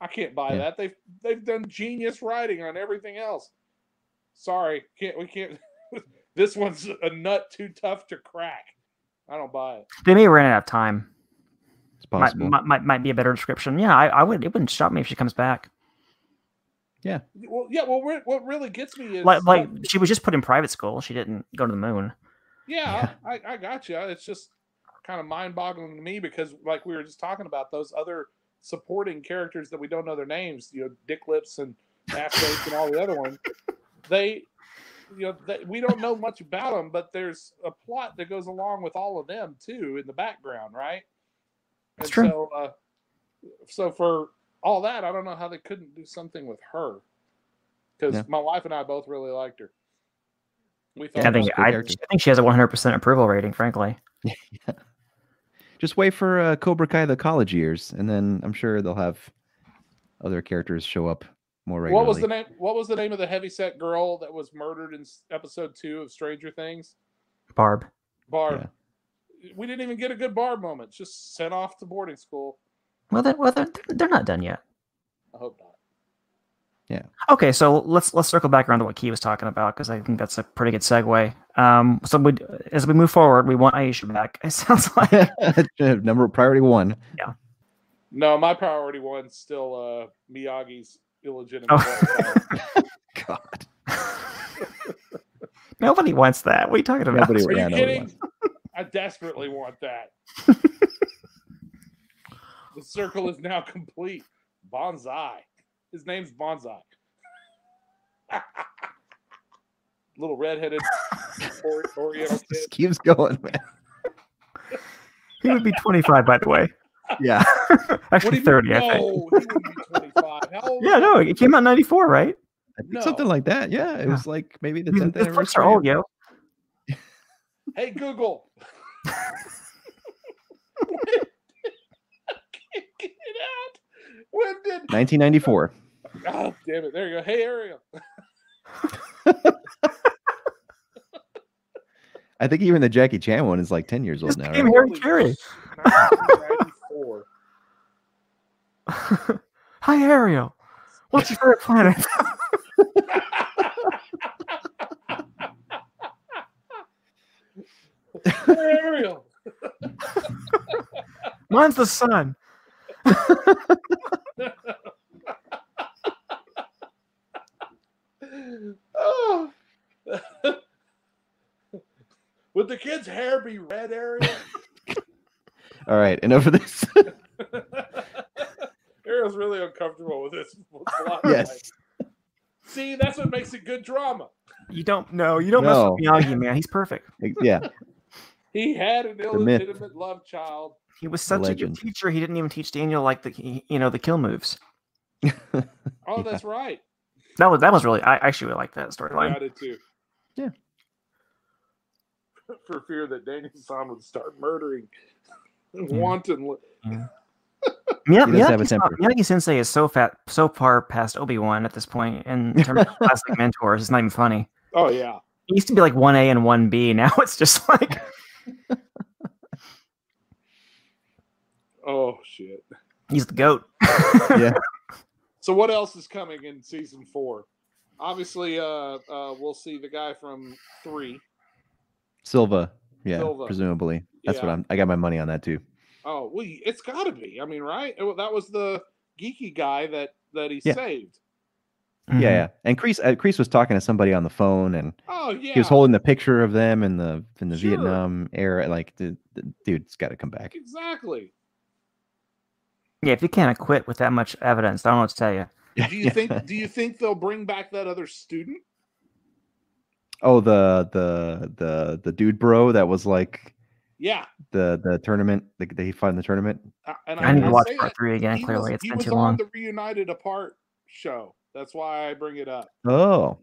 I can't buy Yeah. that. They've they've done genius writing on everything else. Sorry, can't we can't. this one's a nut too tough to crack. I don't buy it. They may run out of time. it's Might, possible. might, might might be a better description. Yeah, I, I would. It wouldn't shock me if she comes back. Yeah. Well, yeah. Well, re- what really gets me is Like like she was just put in private school. She didn't go to the moon. yeah, I, I got you. It's just kind of mind-boggling to me because, like we were just talking about, those other supporting characters that we don't know their names, you know, Dick Lips and Ass and all the other ones, they, you know, they, we don't know much about them, but there's a plot that goes along with all of them too in the background, right? That's and true. So, uh, so for all that, I don't know how they couldn't do something with her because Yeah. my wife and I both really liked her. We Yeah, I think she's a good I. I think she has a 100 percent approval rating. Frankly, Just wait for uh, Cobra Kai the college years, and then I'm sure they'll have other characters show up more regularly. What was the name? What was the name of the heavyset girl that was murdered in episode two of Stranger Things? Barb. Barb. We didn't even get a good Barb moment. Just sent off to boarding school. Well, they're, well, they're, they're not done yet. I hope not. Yeah. Okay, so let's let's circle back around to what Key was talking about because I think that's a pretty good segue. Um, so we, as we move forward, we want Aisha back. It sounds like Number priority one. Yeah. No, my priority one's still uh, Miyagi's illegitimate. Oh. God. nobody wants that. What are you talking about? Nobody- Are you no, kidding? wasn't. I desperately want that. the circle is now complete. Bonsai. His name's Bonsai. Little redheaded or- Oriental kid. Keeps going, man. He would be 25, by the way. Yeah. Actually, 30, mean? I think. No, he wouldn't be 25. How old Yeah, no, it came out in 94, right? No. Something like that. Yeah. It Yeah. was like maybe the These, 10th these books are anniversary. old, yo. Hey, Google. I can't get it out. When did. 1994. Oh, damn it. There you go. Hey, Ariel. I think even the Jackie Chan one is like 10 years old Just now. Right? Harry Holy Carey. sh- 1994. Hi, Ariel. What's your favorite planet? Hey, Ariel. Mine's the sun. oh. Would the kid's hair be red, Ariel? All right. Enough of this. Ariel's really uncomfortable with this. yes. See, that's what makes it good drama. You don't know. You don't No. mess with Miyagi, man. He's perfect. Yeah. He had an illegitimate love child. He was such a legend. good teacher. He didn't even teach Daniel like the you know the kill moves. Oh, Yeah. that's right. that was that was really I actually really like that storyline. I did too. Yeah. For fear that Daniel San would start murdering Yeah. wantonly. Yeah, He does have a Miyagi, temper. Miyagi Sensei is so fat, so far past Obi Wan at this point in terms of classic mentors. It's not even funny. Oh yeah. It used to be like one A and one B. Now it's just like Oh shit. he's the goat. Yeah. So what else is coming in season four? Obviously, uh, uh, we'll see the guy from three. Silver. Yeah, Silver. presumably. That's Yeah. what I'm. I got my money on that too. Oh, well, it's got to be. I mean, right? It- that was the geeky guy that that he Yeah. saved. Yeah, yeah. And Kreese, uh, Kreese was talking to somebody on the phone, and Oh yeah. he was holding the picture of them in the in the Sure. Vietnam era. Like, the, the dude's got to come back. exactly. Yeah, if you can't acquit with that much evidence, I don't know what to tell you. Do you think? Do you think they'll bring back that other student? Oh, the the the the dude bro that was like Yeah. the the tournament. The, the he fought in the tournament. Uh, and I need to watch part that three again. he Clearly, was, it's he been was too on long. the Reunited Apart show. That's why I bring it up. Oh,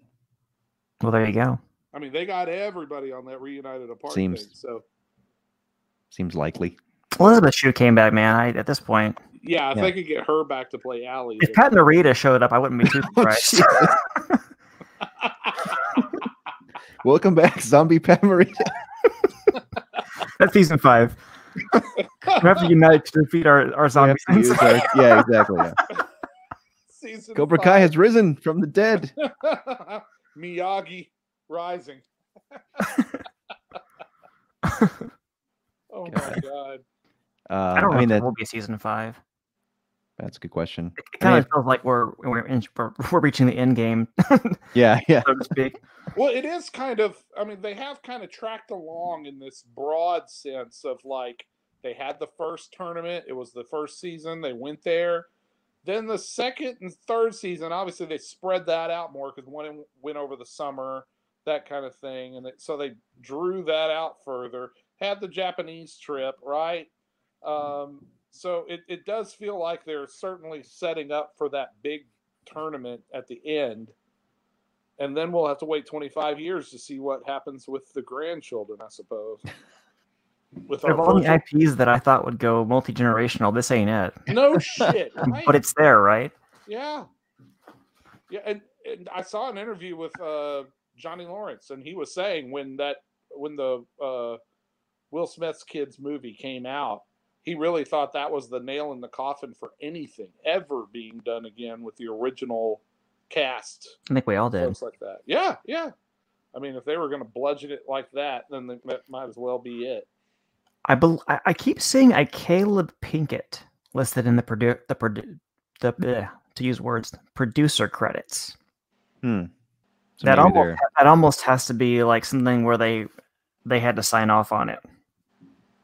Well, there you go. I mean, they got everybody on that Reunited Apart Seems- thing. So seems likely. Elizabeth Shue came back, man. I, at this point, yeah, if Yeah. they could get her back to play Allie, if then- Pat Morita showed up, I wouldn't be too Oh, surprised. Welcome back, Zombie Pat Morita. That's season five. We have to unite to defeat our, our We zombies. have to use our- yeah, exactly. Yeah. season Cobra Kai has risen from the dead. Miyagi rising. oh my God. god. Uh, I don't know I mean, if that, there will be a season five. That's a good question. It, it I kind mean, of feels like we're we're, in, we're we're reaching the end game, Yeah, yeah. so to speak. Well, it is kind of. I mean, they have kind of tracked along in this broad sense of like they had the first tournament. It was the first season. They went there. Then the second and third season, obviously they spread that out more because one went over the summer, that kind of thing, and it, so they drew that out further. Had the Japanese trip, right? Um, so it, it does feel like they're certainly setting up for that big tournament at the end and then we'll have to wait 25 years to see what happens with the grandchildren, I suppose. With Of all the IPs that I thought would go multi generational, this ain't it. no shit, right? But it's there, right? yeah, yeah. And, and I saw an interview with uh, Johnny Lawrence, and he was saying when that when the uh, Will Smith's kids movie came out, he really thought that was the nail in the coffin for anything ever being done again with the original cast. I think we all did. folks like that. Yeah, yeah. I mean, if they were going to bludgeon it like that, then they- that might as well be it. I, bel I I keep seeing a Caleb Pinkett listed in the produ- the produ- the bleh, to use words producer credits. Hmm. So that almost they're- that almost has to be like something where they they had to sign off on it.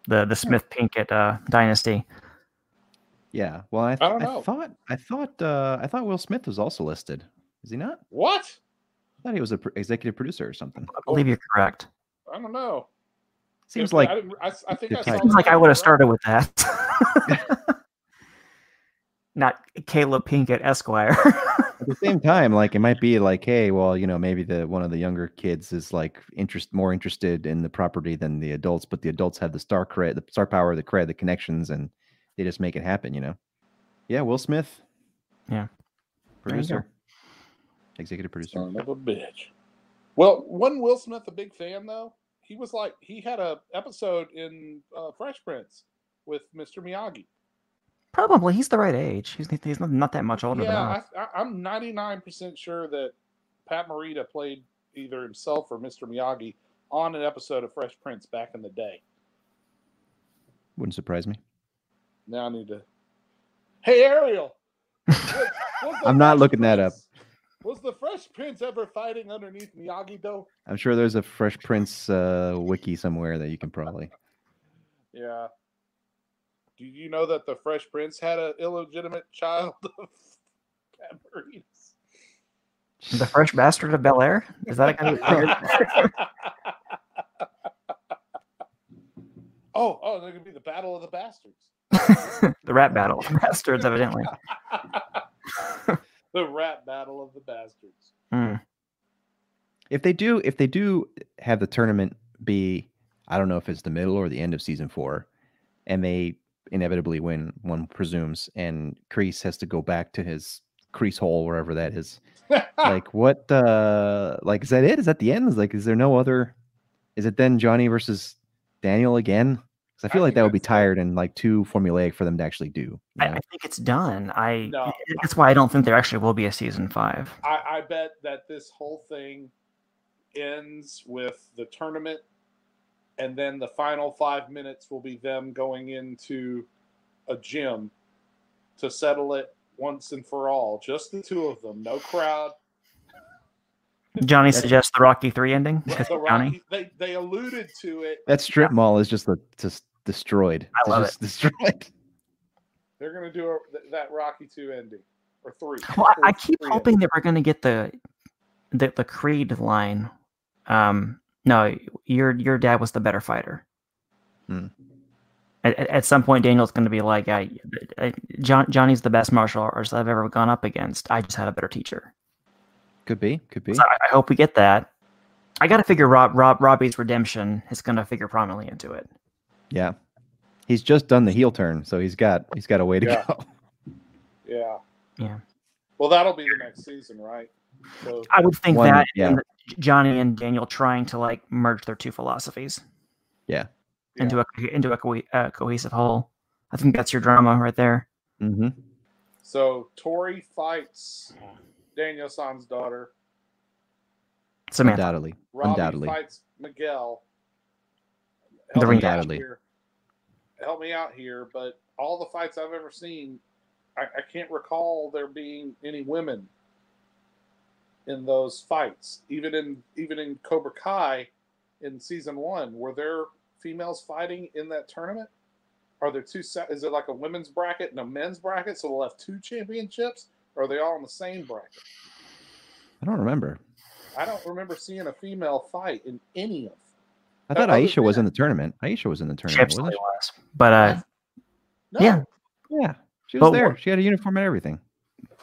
The the Smith Pinkett uh, dynasty. Yeah. Well, I, I I thought I thought uh, I thought Will Smith was also listed. Is he not? What? I thought he was a pr- executive producer or something. I believe you're correct. I don't know. Seems like I, didn't, I, I think the I saw Seems like I would have started with that. Not Caleb Pinkett Esquire. at the same time, like it might be like, hey, well, you know, maybe the one of the younger kids is like interest more interested in the property than the adults, but the adults have the star cred, the star power, the cred, the connections, and they just make it happen. You know? Yeah, Will Smith. Yeah. There you go. Producer. Executive producer. Son of a bitch. Well, wasn't Will Smith a big fan though? He was like he had a episode in uh, Fresh Prince with Mr. Miyagi. Probably he's the right age. He's he's not, not that much older than yeah, us. I, I, I'm 99 percent sure that Pat Morita played either himself or Mr. Miyagi on an episode of Fresh Prince back in the day. Wouldn't surprise me. Now I need to. Hey Ariel, was- was the I'm not Fresh looking that up. Was the Fresh Prince ever fighting underneath Miyagi though? I'm sure there's a Fresh Prince uh, wiki somewhere that you can probably. Yeah. Do you know that the Fresh Prince had an illegitimate child of Pat Morita's? The Fresh Bastard of Bel Air. Is that a kind of oh, oh, they're gonna be the Battle of the Bastards. the rap battle? Of the bastards, evidently. the rap battle of the bastards. Hmm. if they do, if they do have the tournament be, I don't know if it's the middle or the end of season four, and they inevitably win, one presumes, and Kreese has to go back to his crease hole wherever that is. like what? uh Like is that it? Is that the end? Is like is there no other? Is it then Johnny versus Daniel again? Because I feel I like that would be tired and like too formulaic for them to actually do. you I. I think it's done. I No. that's why I don't think there actually will be a season five. I, I bet that this whole thing ends with the tournament, and then the final five minutes will be them going into a gym to settle it once and for all. Just the two of them, no crowd. Johnny suggests the Rocky Three ending. The Johnny. Rocky, they they alluded to it. that strip mall is just the, just destroyed. I It's love just destroyed. They're going to do a, that Rocky two ending or three. Well, I, I keep three hoping that we're going to get the the the Creed line. Um, no, your your dad was the better fighter. Hmm. At, at- at some point, Daniel's going to be like, I, I, John, Johnny's the best martial artist I've ever gone up against. I just had a better teacher. Could be. Could be. So I, I hope we get that. I got to figure Rob, Rob Robbie's redemption is going to figure prominently into it. Yeah. He's just done the heel turn, so he's got he's got a way to Yeah. go. Yeah. Yeah. Well, that'll be the next season, right? So I would think One- that yeah. And Johnny and Daniel trying to like merge their two philosophies yeah. into a into a co- uh, cohesive whole. I think that's your drama right there. hmm So Tori fights Daniel San's daughter. Samantha. Undoubtedly. Robbie Undoubtedly. fights Miguel. The Help me out Undoubtedly. Help me out here, but all the fights I've ever seen, I, I can't recall there being any women in those fights. Even in even in Cobra Kai, in season one, were there females fighting in that tournament? Are there two set? Is it like a women's bracket and a men's bracket? So they'll have two championships, or are they all in the same bracket? I don't remember. I don't remember seeing a female fight in any of. I That thought Aisha was in the tournament. Aisha was in the tournament, Chips wasn't was, but uh, No, Yeah. Yeah. She was But there. She had a uniform and everything.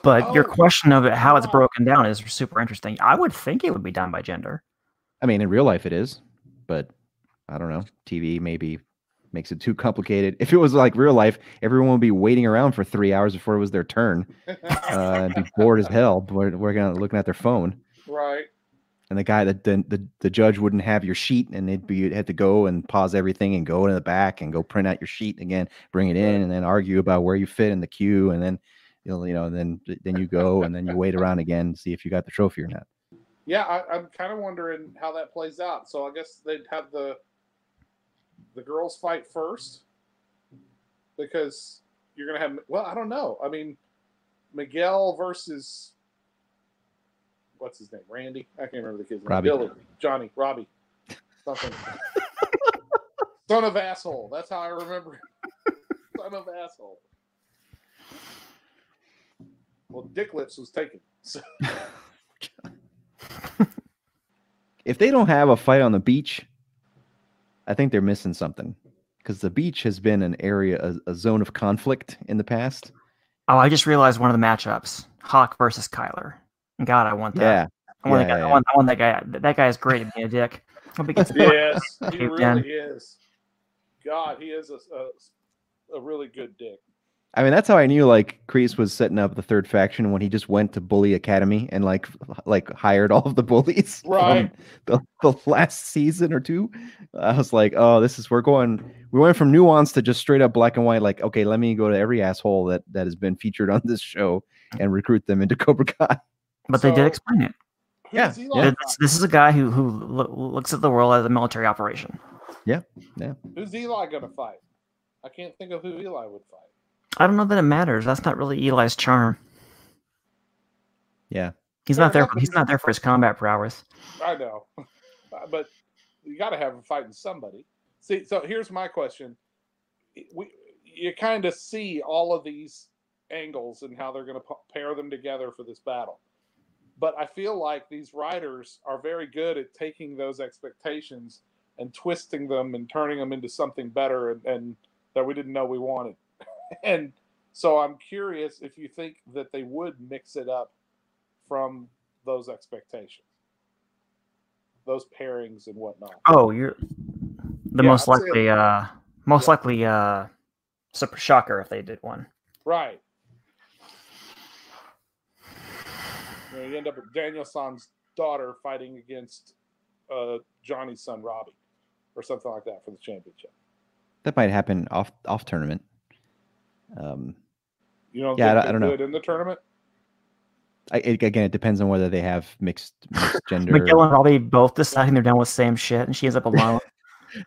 But your Oh, question of it, how it's broken down is super interesting. I would think it would be done by gender. I mean, in real life it is, but I don't know. TV maybe makes it too complicated. If it was like real life, everyone would be waiting around for three hours before it was their turn uh, and be bored as hell, bored- working on looking at their phone. right. And the guy that the, the the judge wouldn't have your sheet, and they'd be you'd have to go and pause everything and go to the back and go print out your sheet again, bring it in, and then argue about where you fit in the queue, and then you'll you know then then you go and then you wait around again see if you got the trophy or not. Yeah, I, I'm kind of wondering how that plays out. So I guess they'd have the the girls fight first because you're gonna have. Well, I don't know. I mean, Miguel versus what's his name? Randy. I can't remember the kid's name. Robbie. Billy, Johnny, Robbie, something. Son of asshole. That's how I remember. him. Son of asshole. Well, Dick Lips was taken. So oh if they don't have a fight on the beach, I think they're missing something because the beach has been an area, a, a zone of conflict in the past. Oh, I just realized one of the matchups: Hawk versus Kyler. God, I want that. Yeah, I want, yeah, that guy, yeah, I, want, I want that guy. That guy is great at being a dick. Hope he gets yes, he really is. God, he is a, a, a really good dick. I mean that's how I knew like Kreese was setting up the third faction when he just went to Bully Academy and like like hired all of the bullies. from Right. The, the last season or two, I was like, oh, this is we're going. We went from nuance to just straight up black and white. Like, okay, let me go to every asshole that that has been featured on this show and recruit them into Cobra Kai. But they did explain it. Yeah, yeah. This, this is a guy who who lo- looks at the world as a military operation. Yeah, yeah. Who's Eli going to fight? I can't think of who Eli would fight. I don't know that it matters. That's not really Eli's charm. Yeah, He's not there. He's he's- not there for his combat prowess. I know, uh, but you got to have him fighting somebody. See, so here's my question: We you kind of see all of these angles and how they're going to pair them together for this battle, but I feel like these writers are very good at taking those expectations and twisting them and turning them into something better and, and that we didn't know we wanted. and so I'm curious if you think that they would mix it up from those expectations. those pairings and whatnot. Oh, you're the Yeah, most I'd say- likely, uh, most Yeah. likely, uh, super shocker if they did one. Right. You, know, you end up with Daniel San's daughter fighting against uh, Johnny's son Robbie, or something like that for the championship. That might happen off off tournament. Um, You know, Yeah, I think don't- I don't know. it in the tournament. I, it, again, it depends on whether they have mixed, mixed gender. Miguel and Robbie both deciding they're done with same shit, and she ends up alone.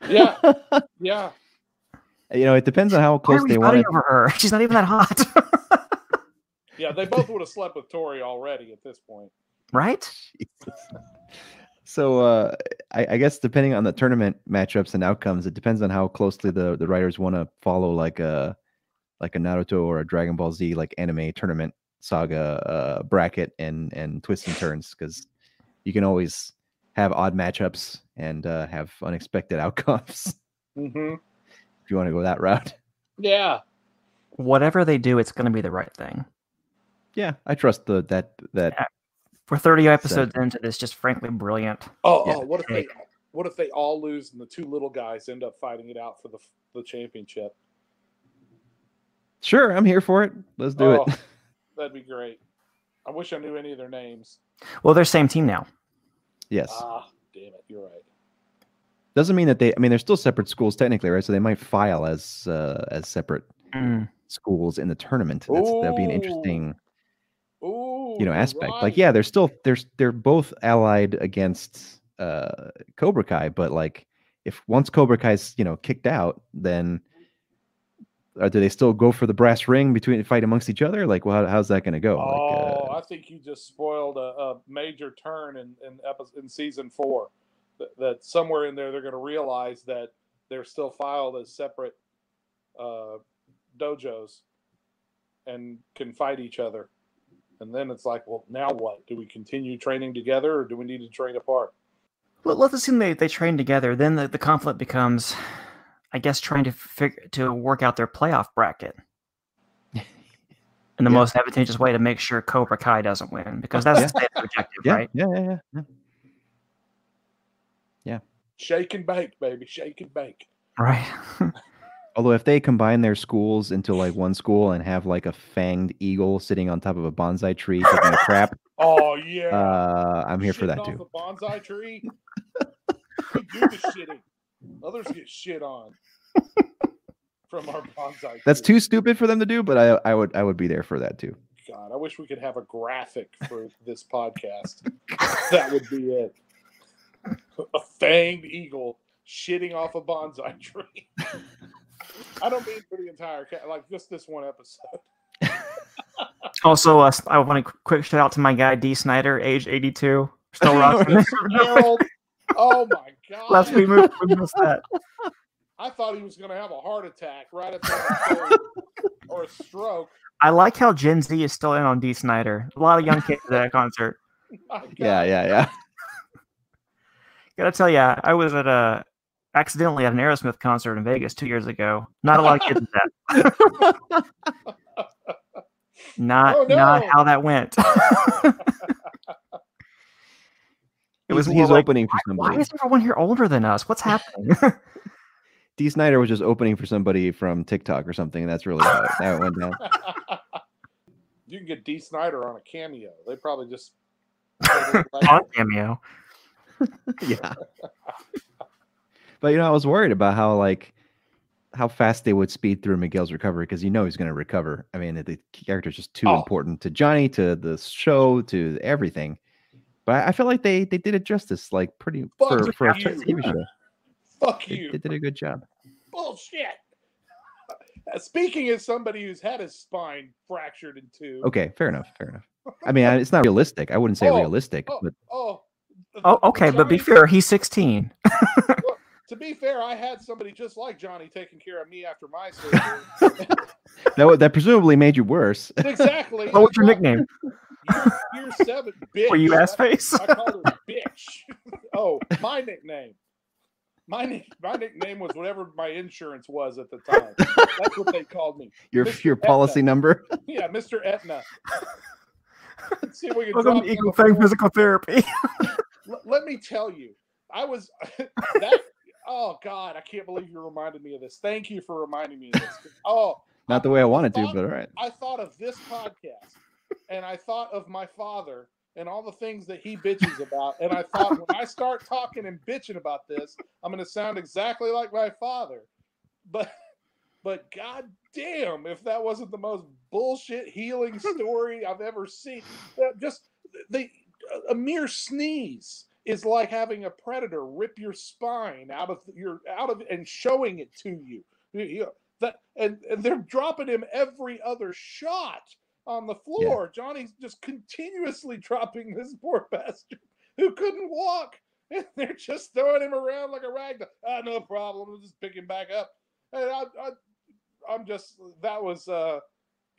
Yeah, yeah. you know, it depends on how close they fighting want over her? She's not even that hot, Yeah, they both would have slept with Tori already at this point. right? So uh, I, I guess depending on the tournament matchups and outcomes, it depends on how closely the, the writers want to follow like a like a Naruto or a Dragon Ball Z like anime tournament saga uh, bracket and and twists and turns because you can always have odd matchups and uh, have unexpected outcomes hmm if you want to go that route. Yeah, Whatever they do, it's going to be the right thing. Yeah, I trust the that that We're 30 episodes into this, just frankly brilliant. Oh, Yeah. oh, what if they what if they all lose and the two little guys end up fighting it out for the the championship? Sure I'm here for it. Let's do oh, it. That'd be great. I wish I knew any of their names. Well, they're same team now. Yes. Ah, damn it, you're right. Doesn't mean that they. I mean, they're still separate schools technically, right? So they might file as uh, as separate Mm. schools in the tournament. That's that'd be an interesting, Ooh, you know, you're aspect. Like, yeah, they're still they're they're both allied against uh Cobra Kai, but like, if once Cobra Kai's you know kicked out, then do they still go for the brass ring between fight amongst each other? Like, well, how, how's that going to go? Oh, like, uh, I think you just spoiled a, a major turn in in, episode, in season four. That, that somewhere in there they're going to realize that they're still filed as separate uh, dojos and can fight each other. And then it's like, well, now what? Do we continue training together or do we need to train apart? Let- Let's assume they, they train together. Then the, the conflict becomes, I guess, trying to figure to work out their playoff bracket in the Yeah. most advantageous way to make sure Cobra Kai doesn't win because that's Yeah. the objective, yeah, right? yeah, yeah, yeah, yeah. Shake and bake, baby. Shake and bake. Right. Although if they combine their schools into like one school and have like a fanged eagle sitting on top of a bonsai tree taking a crap, Oh, yeah. uh, I'm here for that too. The bonsai tree. we do the shitting. Others get shit on from our bonsai. That's tree. too stupid for them to do, but I I would I would be there for that too. God, I wish we could have a graphic for this podcast. that would be it. A fanged eagle shitting off a bonsai tree. I don't mean for the entire cat, like just this one episode. also, uh, I want a quick shout out to my guy Dee Snider, age 82, still rocking. Harold. Oh my god. Last we moved, we missed that. I thought he was going to have a heart attack right at the or a stroke. I like how Gen Z is still in on Dee Snider. A lot of young kids at that concert. Yeah, yeah, yeah. Gotta tell you, I was at a accidentally at an Aerosmith concert in Vegas two years ago. Not a lot of kids at that. not Oh, not how that went. It was he's, more he's like, opening for somebody. why somebody. is everyone here older than us? What's happening? Dee Snider was just opening for somebody from TikTok or something, and that's really how it, how it went down. you can get Dee Snider on a cameo. They probably just. On cameo. yeah. But you know, I was worried about how like how fast they would speed through Miguel's recovery because you know he's going to recover. I mean, the character is just too Oh. important to Johnny, to the show, to everything. But I- I feel like they they did it justice, like pretty Fuck for for a you. TV show. Fuck They, you. they did a good job. Bullshit. Uh, Speaking as somebody who's had his spine fractured in two. Okay, fair enough, fair enough. I mean, I- it's not realistic. I wouldn't say Oh, realistic, Oh, but oh. Oh, okay, but be fair, he's 16. To be fair, I had somebody just like Johnny taking care of me after my surgery. that that presumably made you worse. exactly. What was your nickname? Year, year seven, bitch. Were you I- ass face? I called her bitch. oh, my nickname. My nick- my nickname was whatever my insurance was at the time. That's what they called me. Your Mr. your policy number. Yeah, Mr. Aetna. Let's see if we can Welcome to Eagle Fang. Physical Therapy. L- let me tell you, I was that. Oh God, I can't believe you reminded me of this. Thank you for reminding me of this. Oh, Not the way I wanted to, thought- but all right. I thought of this podcast, and I thought of my father and all the things that he bitches about, and I thought when I start talking and bitching about this, I'm going to sound exactly like my father. But, but god damn, if that wasn't the most bullshit healing story I've ever seen, just the a mere sneeze is like having a predator rip your spine out of your out of and showing it to you. That and, and they're dropping him every other shot on the floor. Johnny's just continuously dropping this poor bastard who couldn't walk. And they're just throwing him around like a rag. doll. Ah, no problem. We'll just pick him back up. And I, I, I'm just that was uh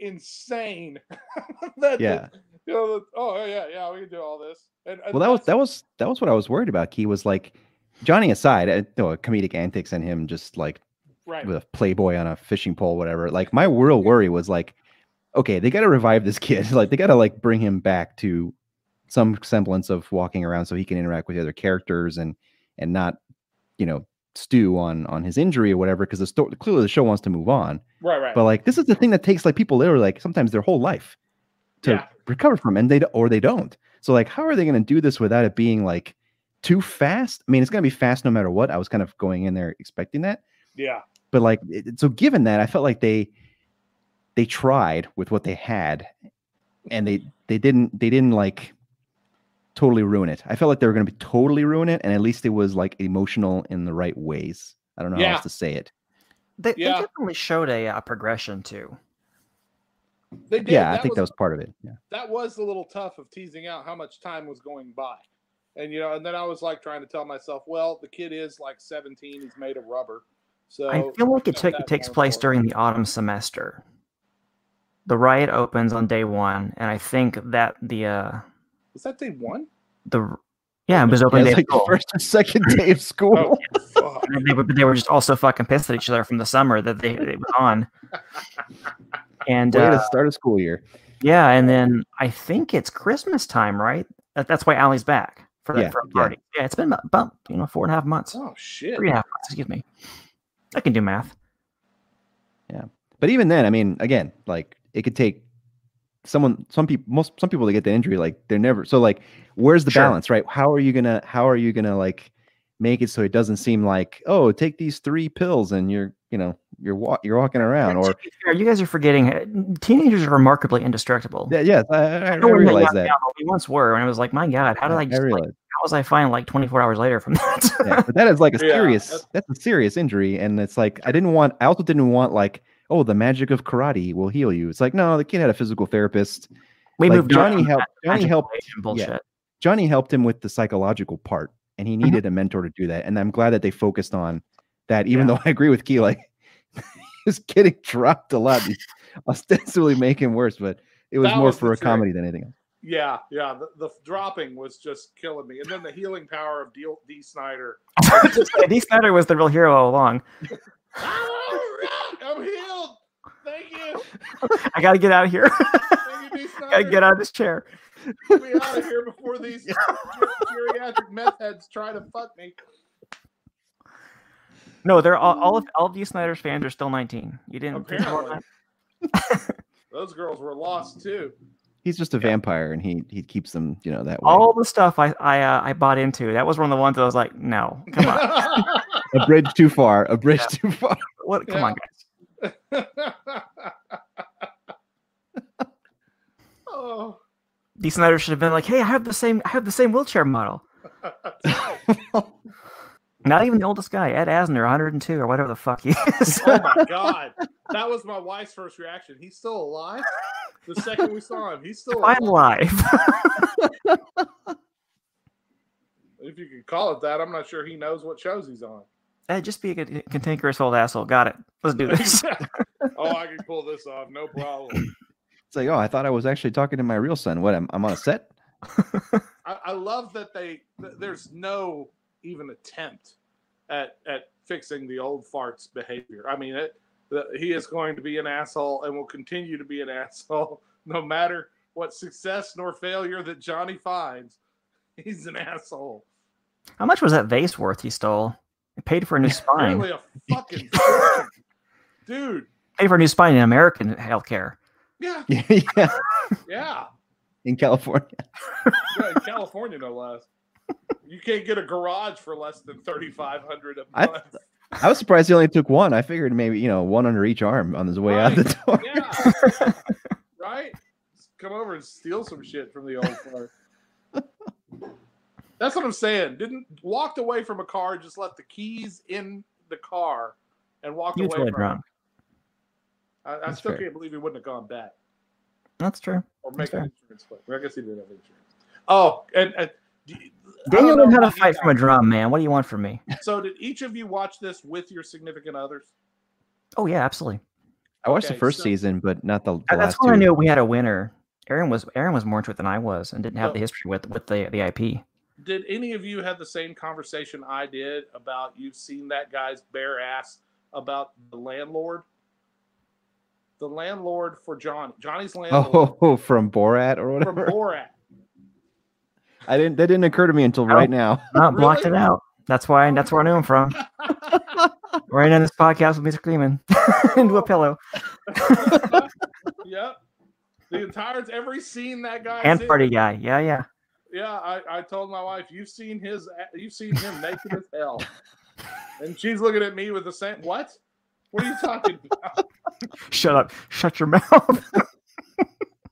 insane. that, Yeah. You know, oh yeah, yeah, we can do all this. And, and Well, that was that was that was what I was worried about. Key was like Johnny aside, uh, no comedic antics and him just like right. with a playboy on a fishing pole, whatever. Like my real worry was like, okay, they got to revive this kid. like they got to like bring him back to some semblance of walking around so he can interact with the other characters and and not, you know, stew on on his injury or whatever. Because the story clearly the show wants to move on. Right, right. But like this is the thing that takes like people literally like sometimes their whole life to Yeah. recover from, and they or they don't. So like, how are they going to do this without it being like too fast? I mean, it's going to be fast no matter what. I was kind of going in there expecting that yeah. but like it- so given that i felt like they they tried with what they had and they they didn't they didn't like totally ruin it i felt like they were going to be totally ruin it and at least it was like emotional in the right ways i don't know how else to say it They, they definitely showed a, uh progression too. They did. yeah i think that was part of it yeah that was a little tough of teasing out how much time was going by. And you know, and then I was like trying to tell myself, well, the kid is like 17, he's made of rubber. So I feel like it, not took, it takes place forward. during the autumn semester. The riot opens on day one, and I think that the uh is that day one? the yeah it was Yeah, open it's day. like the first or second day of school Oh, fuck. And they, were, they were just also fucking pissed at each other from the summer that they it was on. And way uh, to start a school year yeah, and then I think it's Christmas time, right? That, that's why Allie's back for that Yeah, for a yeah. party. Yeah. it's been about, about you know four and a half months, Oh shit. three and a half months. Excuse me. I can do math. Yeah, but even then i mean again like it could take someone some people most some people that get the injury like they're never so like where's the Sure. balance right how are you gonna how are you gonna like make it so it doesn't seem like oh take these three pills and you're you know you're wa- you're walking around or fair, you guys are forgetting uh, teenagers are remarkably indestructible. yeah yes i, I, I know we're not realize young that now, but we once were, and I was like, my God, how did I I just like, how was I fine like 24 hours later from that? yeah, but that is like a Yeah, serious that's- that's a serious injury and it's like i didn't want i also didn't want like oh the magic of karate will heal you it's like no the kid had a physical therapist we like moved on johnny from helped johnny helped relation bullshit. Johnny helped him with the psychological part, and he mm-hmm. needed a mentor to do that. And I'm glad that they focused on that, even Yeah. though I agree with Key, like he's getting dropped a lot. He's ostensibly making worse, but it was That more was for a trick. comedy than anything else. Yeah, yeah. The, the dropping was just killing me. And then the healing power of D, Dee Snider. Yeah, Dee Snider was the real hero all along. All right, I'm healed. Thank you. I got to get out of here. Thank you, D. got to get out of this chair. Get me out of here before these geriatric meth heads try to fuck me. No, they're all, all of all of Dee Snider's fans are still 19. You didn't. Apparently. Those girls were lost too. He's just a vampire, and he he keeps them, you know, that way. All the stuff I I uh, I bought into. That was one of the ones that I was like, no, come on, a bridge too far. A bridge too far. what? Come on, guys. oh. Dee Snider should have been like, hey, I have the same I have the same wheelchair model. Not even the oldest guy, Ed Asner, 102 or whatever the fuck he is. oh my god. That was my wife's first reaction. He's still alive? The second we saw him, he's still alive. I'm alive. alive. If you could call it that, I'm not sure he knows what shows he's on. Ed, just be a cantankerous old asshole. Got it. Let's do this. oh, I can pull this off, no problem. It's like, oh, I thought I was actually talking to my real son. What? I'm, I'm on a set. I, I love that they th- there's no even attempt at at fixing the old fart's behavior. I mean, it, the, he is going to be an asshole and will continue to be an asshole no matter what success nor failure that Johnny finds. He's an asshole. How much was that vase worth he stole? He paid for a new spine. Apparently a fucking dude. Paid for a new spine in American healthcare. Yeah, yeah, yeah. in California. yeah in California, no less. You can't get a garage for less than thirty five hundred a month. I was surprised he only took one. I figured maybe you know one under each arm on his way out the door. Yeah. right? Just come over and steal some shit from the old car. That's what I'm saying. Didn't walked away from a car, just left the keys in the car and walked He was away really from drunk. it. I, I still fair. can't believe he wouldn't have gone back That's true. or make an insurance claim. I guess he did have insurance. Oh, and, and you- Daniel don't learned know how to fight from a guys. drum, man. What do you want from me? So, did each of you watch this with your significant others? Oh yeah, absolutely. I watched Okay, the first so- season, but not the, the That's last when I knew we had a winner. Aaron was Aaron was more into it than I was, and didn't have So- the oh. history with with the the IP. Did any of you have the same conversation I did about you've seen that guy's bare ass about the landlord? The landlord for John, Johnny's landlord Oh, from Borat or whatever. from. Borat. I didn't. That didn't occur to me until right now. No, blocked it out. That's why. That's where I knew him from. right in this podcast with me screaming into a pillow yep. The entire every scene that guy and party guy. Yeah, yeah. Yeah, I, I told my wife, you've seen his you've seen him naked as hell. And she's looking at me with the same what? What are you talking about? Shut up. Shut your mouth.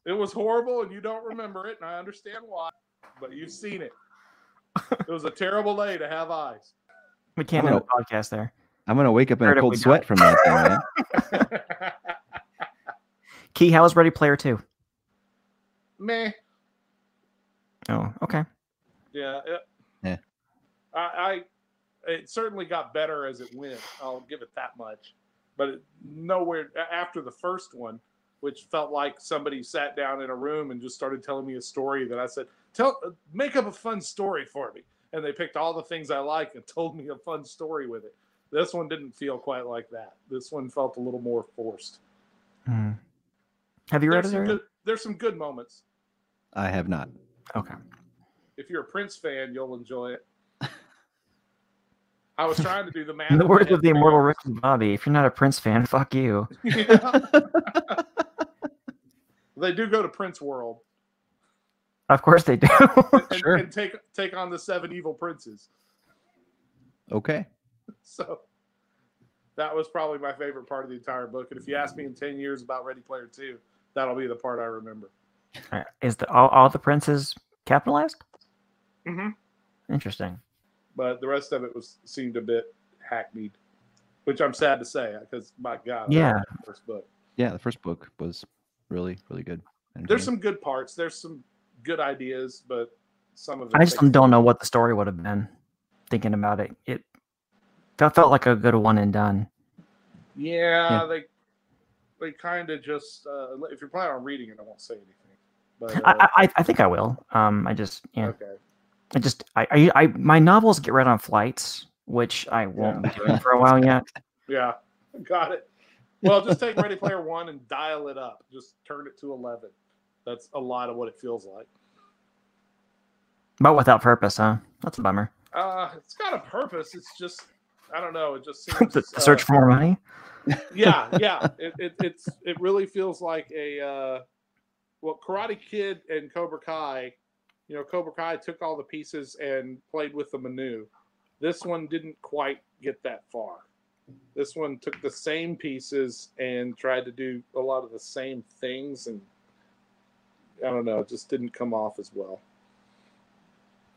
It was horrible and you don't remember it, and I understand why, but you've seen it. It was a terrible day to have eyes. we can't have a podcast there. I'm gonna wake up in Heard a cold we sweat from that thing, man. Key, how was Ready Player Two? Meh. Oh, okay. Yeah. It, Yeah. I, I it certainly got better as it went. I'll give it that much. But it, nowhere after the first one, which felt like somebody sat down in a room and just started telling me a story that I said, "Tell, uh, make up a fun story for me." And they picked all the things I like and told me a fun story with it. This one didn't feel quite like that. This one felt a little more forced. Hmm. Have you read There's it? some good, there's some good moments. I have not. Okay. If you're a Prince fan, you'll enjoy it. I was trying to do the math. In the words of the immortal. Rick and Bobby, if you're not a Prince fan, fuck you. Yeah. they do go to Prince World Of course they do. and, Sure. and take take on the seven evil princes. Okay. So that was probably my favorite part of the entire book. And if you ask me in ten years about Ready Player Two, that'll be the part I remember. Alright, Is the all, all the princes capitalized? Mm-hmm. Interesting. But the rest of it was seemed a bit hackneyed, which I'm sad to say because my God, Yeah. the first book. Yeah, the first book was really, really good. There's some good parts. There's some good ideas, but some of it. I just don't know what the story would have been. Thinking about it, it felt, felt like a good one and done. Yeah, Yeah. they they kind of just. Uh, if you're planning on reading it, I won't say anything. But uh, I, I I think I will. Um, I just yeah, okay, I just I, I I my novels get read on flights, which I won't be doing for a while yet. yeah, got it. Well, just take Ready Player One and dial it up. Just turn it to eleven. That's a lot of what it feels like. But without purpose, huh? That's a bummer. Uh, it's got a purpose. It's just I don't know. It just seems the, the search uh, for more money. yeah, yeah. It, it it's it really feels like a uh, well, Karate Kid and Cobra Kai. You know, Cobra Kai took all the pieces and played with the menu. This one didn't quite get that far. This one took the same pieces and tried to do a lot of the same things, and I don't know, it just didn't come off as well.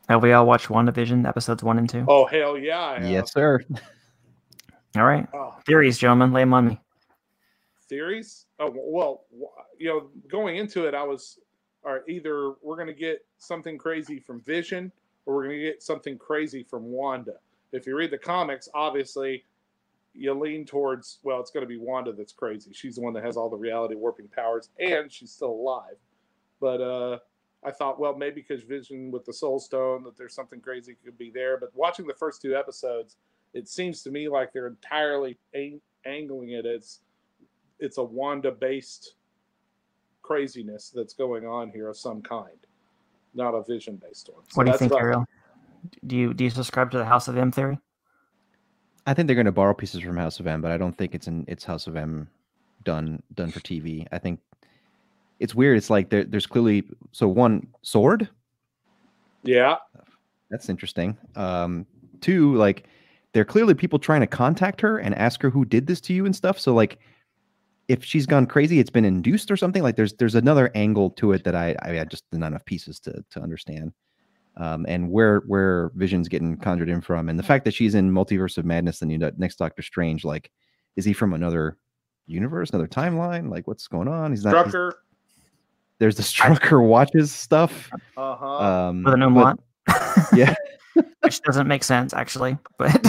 Have we all watched WandaVision episodes one and two? Oh hell yeah! I. Yes, sir. All right, Oh, theories, gentlemen, lay them on me. theories. Oh well, you know, going into it, I was, all right, either we're going to get something crazy from Vision, or we're going to get something crazy from Wanda. If you read the comics, obviously, you lean towards, well, it's going to be Wanda that's crazy. She's the one that has all the reality warping powers, and she's still alive. But uh, I thought, well, maybe because Vision with the Soul Stone, that there's something crazy could be there. But watching the first two episodes, it seems to me like they're entirely ang- angling it as it's a Wanda based craziness that's going on here of some kind, not a Vision based one. So What do you think, I- Ariel? Do you do you subscribe to the House of M theory? I think they're going to borrow pieces from House of M, but I don't think it's in it's House of M done done for TV. I think it's weird. It's like there, there's clearly so one sword. Yeah. That's interesting. Um, two, like there are clearly people trying to contact her and ask her who did this to you and stuff. So like if she's gone crazy, it's been induced or something. Like there's there's another angle to it that I I, I just not enough pieces to to understand. Um, and where where Vision's getting conjured in from, and the fact that she's in Multiverse of Madness and you know, next Doctor Strange, like, is he from another universe, another timeline? Like, what's going on? He's not. he's- Strucker. there's the Strucker watches stuff. Uh huh. Um, With an but- umlaut. yeah, Which doesn't make sense actually, but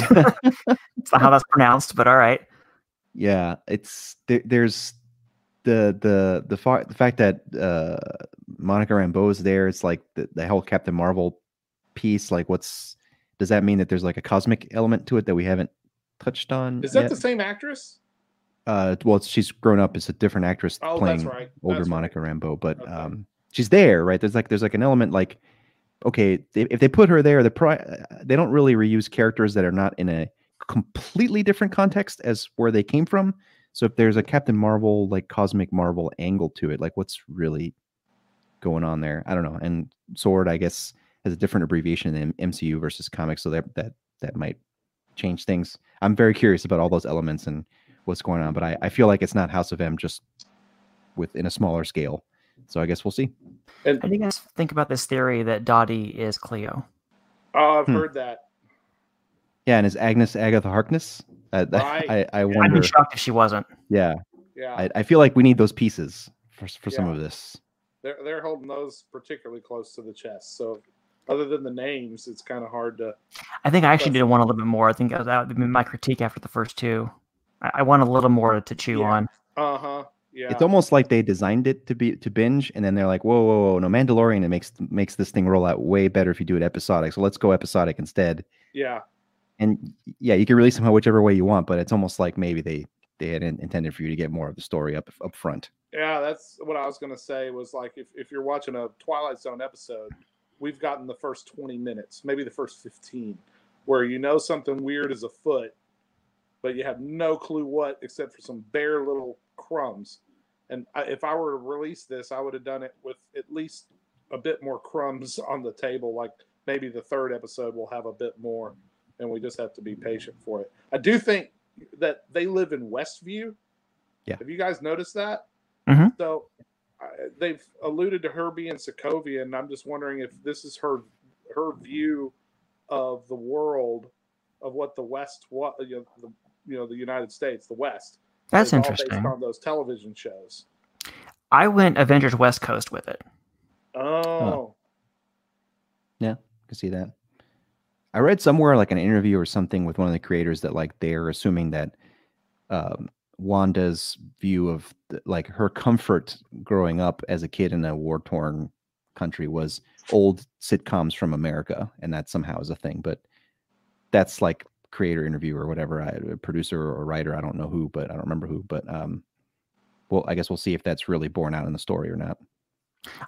it's not how that's pronounced, but all right. Yeah. It's there, there's the the the, fa- the fact that uh, Monica Rambeau is there. It's like the, the whole Captain Marvel piece. Like, what's does that mean that there's like a cosmic element to it that we haven't touched on? Is that yet? the same actress? Uh, well, she's grown up. It's a different actress Oh, playing right. older That's right. Monica Rambeau, but Okay. um, she's there, right? There's like there's like an element like, okay, they, if they put her there, the pri- uh, they don't really reuse characters that are not in a completely different context as where they came from. So if there's a Captain Marvel like cosmic Marvel angle to it, like what's really going on there? I don't know. And Sword, I guess, has a different abbreviation in MCU versus comics, so that that that might change things. I'm very curious about all those elements and what's going on, but I, I feel like it's not House of M just within a smaller scale. So I guess we'll see. How do you guys think about this theory that Dottie is Cleo? Oh, I've Hmm. heard that. Yeah, and is Agnes Agatha Harkness? Uh, Right. I, I I'd wonder. be shocked if she wasn't. Yeah, Yeah. I, I feel like we need those pieces for for some of this. they're they're holding those particularly close to the chest. So other than the names, it's kind of hard to. I think I actually did want a little bit more. I think that would be my critique after the first two. I, I want a little more to chew Yeah. on. Uh huh. Yeah. It's almost like they designed it to be to binge, and then they're like, "Whoa, whoa, whoa! No, Mandalorian it makes makes this thing roll out way better if you do it episodic. So let's go episodic instead." yeah. And yeah, you can release them whichever way you want, but it's almost like maybe they they had in- intended for you to get more of the story up up front. Yeah, that's what I was gonna say. Was like if, if you're watching a Twilight Zone episode, we've gotten the first 20 minutes, maybe the first 15, where you know something weird is afoot, but you have no clue what, except for some bare little crumbs. And I, if I were to release this, I would have done it with at least a bit more crumbs on the table. Like maybe the third episode will have a bit more, and we just have to be patient for it. I do think that they live in Westview. Yeah. Have you guys noticed that? Mhm. So I they've alluded to her being Sokovia, and I'm just wondering if this is her her view of the world of what the West, what you know, the, you know, the United States, the West. That's is all interesting. Based on those television shows. I went Avengers West Coast with it. Oh, Yeah, I can see that. I read somewhere like an interview or something with one of the creators that like they're assuming that um, Wanda's view of the, like her comfort growing up as a kid in a war torn country was old sitcoms from America, and that somehow is a thing. But that's like creator interview or whatever, I, a producer or a writer, I don't know who, but I don't remember who. But um, well, I guess we'll see if that's really borne out in the story or not.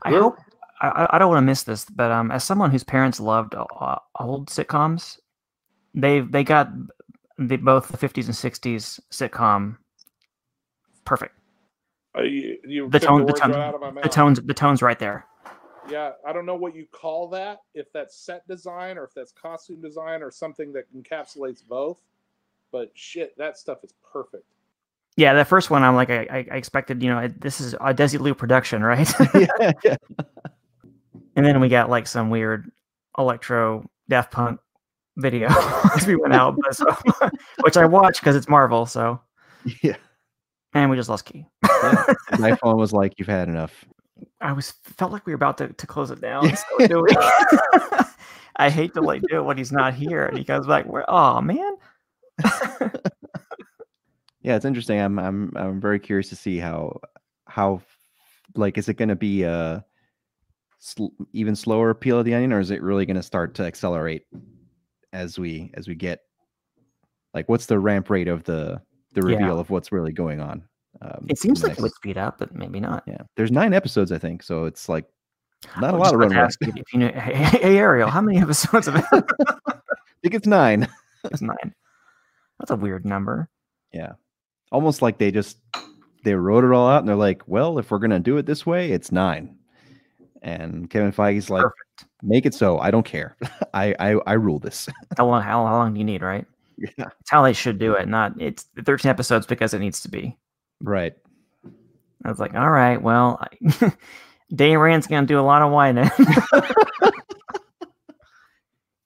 I Well- hope I, I- I don't want to miss this, but um, as someone whose parents loved uh, old sitcoms, they they got the both the 50s and 60s sitcom perfect. Uh, you, you The took tone- the words tone- right out of my mouth. The tones the tones right there. Yeah, I don't know what you call that. If that's set design or if that's costume design or something that encapsulates both. But shit, that stuff is perfect. Yeah, the first one I'm like I, I I expected you know this is a Desi Desilu production right, yeah, yeah. And then we got like some weird electro Daft Punk video as we went out, but so, which I watched because it's Marvel. So yeah. and we just lost Key. yeah. My phone was like, "You've had enough." I was felt like we were about to, to close it down. So? I hate to like do it when he's not here, and he goes like, "Where? Oh man." Yeah, it's interesting. I'm I'm I'm very curious to see how how like is it going to be a sl- even slower peel of the onion, or is it really going to start to accelerate as we as we get like what's the ramp rate of the the Yeah. reveal of what's really going on? Um, It seems like it would speed up, but maybe not. yeah. There's nine episodes, I think, so it's like Not a I'll lot of run you you know, hey, hey, Ariel, how many episodes of it? I think it's nine. It's nine. That's a weird number. Yeah. Almost like they just they wrote it all out and they're like, well, if we're gonna do it this way, it's nine. And Kevin Feige's like, Perfect. make it so. I don't care. I I, I rule this. How long? How, how long do you need? Right? yeah. It's how they should do it. Not it's 13 episodes because it needs to be. Right. I was like, all right, well, I, Danny Rand's gonna do a lot of whining.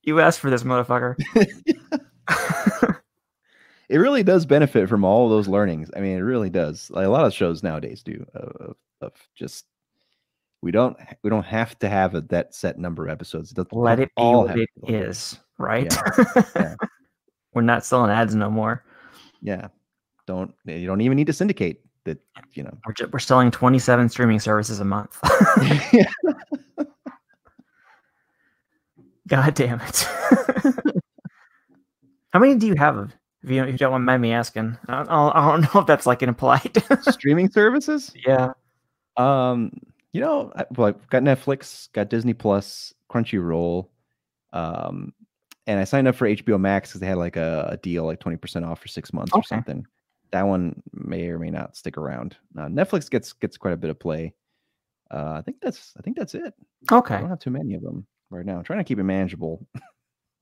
you asked for this, motherfucker. It really does benefit from all of those learnings. I mean, it really does. Like a lot of shows nowadays do of, of, of just we don't we don't have to have a, that set number of episodes. It Let it be all what it is, right? yeah. We're not selling ads no more. Yeah. Don't you don't even need to syndicate that, you know. We're, ju- we're selling 27 streaming services a month. God damn it. How many do you have? If you, if you don't mind me asking, I don't, I don't know if that's like an implied. Streaming services? yeah. Um, you know, I, well, I've got Netflix, got Disney Plus, Crunchyroll, um, and I signed up for HBO Max because they had like a, a deal, like twenty percent off for six months or something. That one may or may not stick around. Uh, Netflix gets gets quite a bit of play. Uh, I think that's I think that's it. Okay, I don't have too many of them right now. I'm trying to keep it manageable.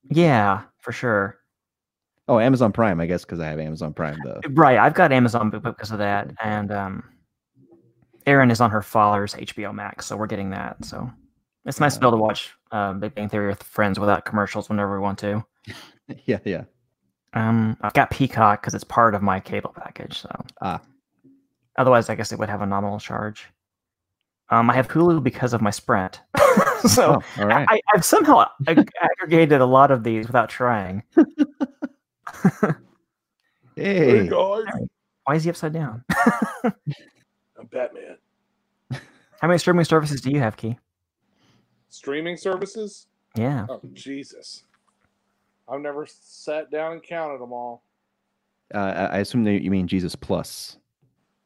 Yeah, for sure. Oh, Amazon Prime, I guess, because I have Amazon Prime. The Right. I've got Amazon because of that. And um, Erin is on her father's HBO Max, so we're getting that. So it's nice to be able to watch uh, Big Bang Theory with friends without commercials whenever we want to. yeah, yeah. Um, I've got Peacock because it's part of my cable package. So Ah. otherwise, I guess it would have a nominal charge. Um, I have Hulu because of my Sprint. so oh, all right. I, I've somehow ag- aggregated a lot of these without trying. hey, guys. Why is he upside down? I'm Batman. How many streaming services do you have, Key? Streaming services? Yeah. Oh Jesus! I've never sat down and counted them all. uh, I I assume that you mean Jesus Plus.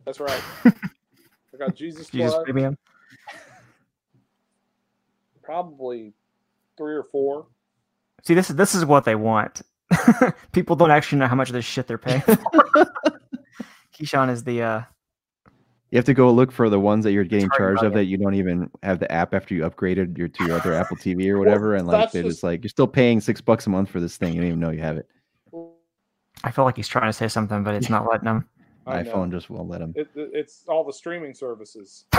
That's right. I got Jesus, Jesus Plus, Premium. probably three or four. See, this is this is what they want. People don't actually know how much of this shit they're paying for. Keyshawn is the uh You have to go look for the ones that you're getting hard charged of that you don't even have the app after you upgraded your to your other Apple TV or whatever, and like that's they're just- just like you're still paying six bucks a month for this thing. You don't even know you have it. I feel like he's trying to say something, but it's not letting him. I know. iPhone just won't let him. It, it- it's all the streaming services.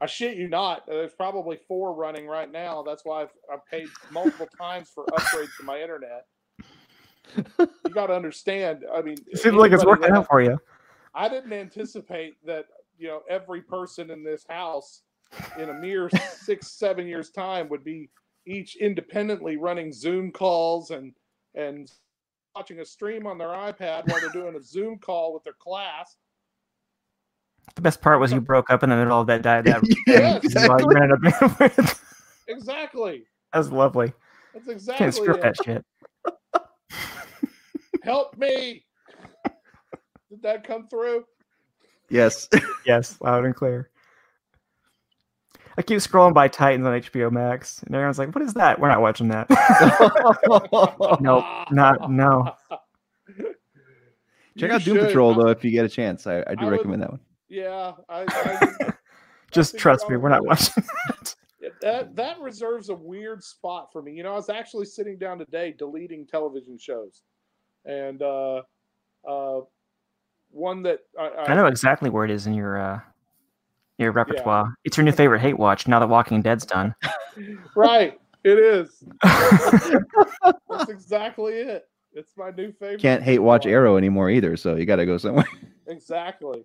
I shit you not. Uh, there's probably four running right now. That's why I've, I've paid multiple times for upgrades to my internet. You got to understand. I mean, It seems like it's working out for you. I didn't anticipate that you know every person in this house in a mere six seven years time would be each independently running Zoom calls and and watching a stream on their iPad while they're doing a Zoom call with their class. The best part was you broke up in the middle of that that, that Yeah, this is why you ran out. Exactly. That was lovely. That's exactly. Can't exactly script it. that shit. Help me. Did that come through? Yes. Yes, loud and clear. I keep scrolling by Titans on HBO Max, and everyone's like, "What is that?" We're not watching that. Nope, not- no. Check You out Doom should. Patrol though if you get a chance. I, I do I would- recommend that one. Yeah, I, I, Just think trust me, we're not watching. Yeah, that that reserves a weird spot for me. You know, I was actually sitting down today deleting television shows, and uh, uh, one that I, I, I know exactly where it is in your uh, your repertoire. It's your new favorite hate watch now that Walking Dead's done. right, it is. That's exactly it. It's my new favorite. Can't hate watch Arrow anymore either, so you got to go somewhere. Exactly.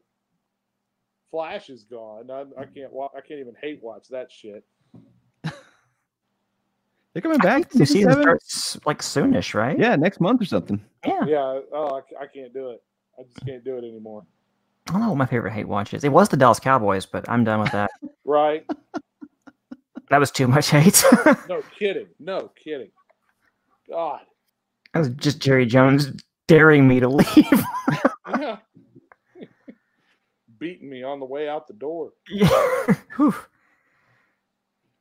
Flash is gone. I, I can't. Wa- I can't even hate watch that shit. They're coming back. The season season seven? starts like soonish, right? Yeah, next month or something. Yeah. Yeah. Oh, I can't do it. I just can't do it anymore. I don't know what my favorite hate watch is. It was the Dallas Cowboys, but I'm done with that. Right? that was too much hate. No kidding. No kidding. God. that was just Jerry Jones daring me to leave. Yeah. Beating me on the way out the door. yeah. Whew.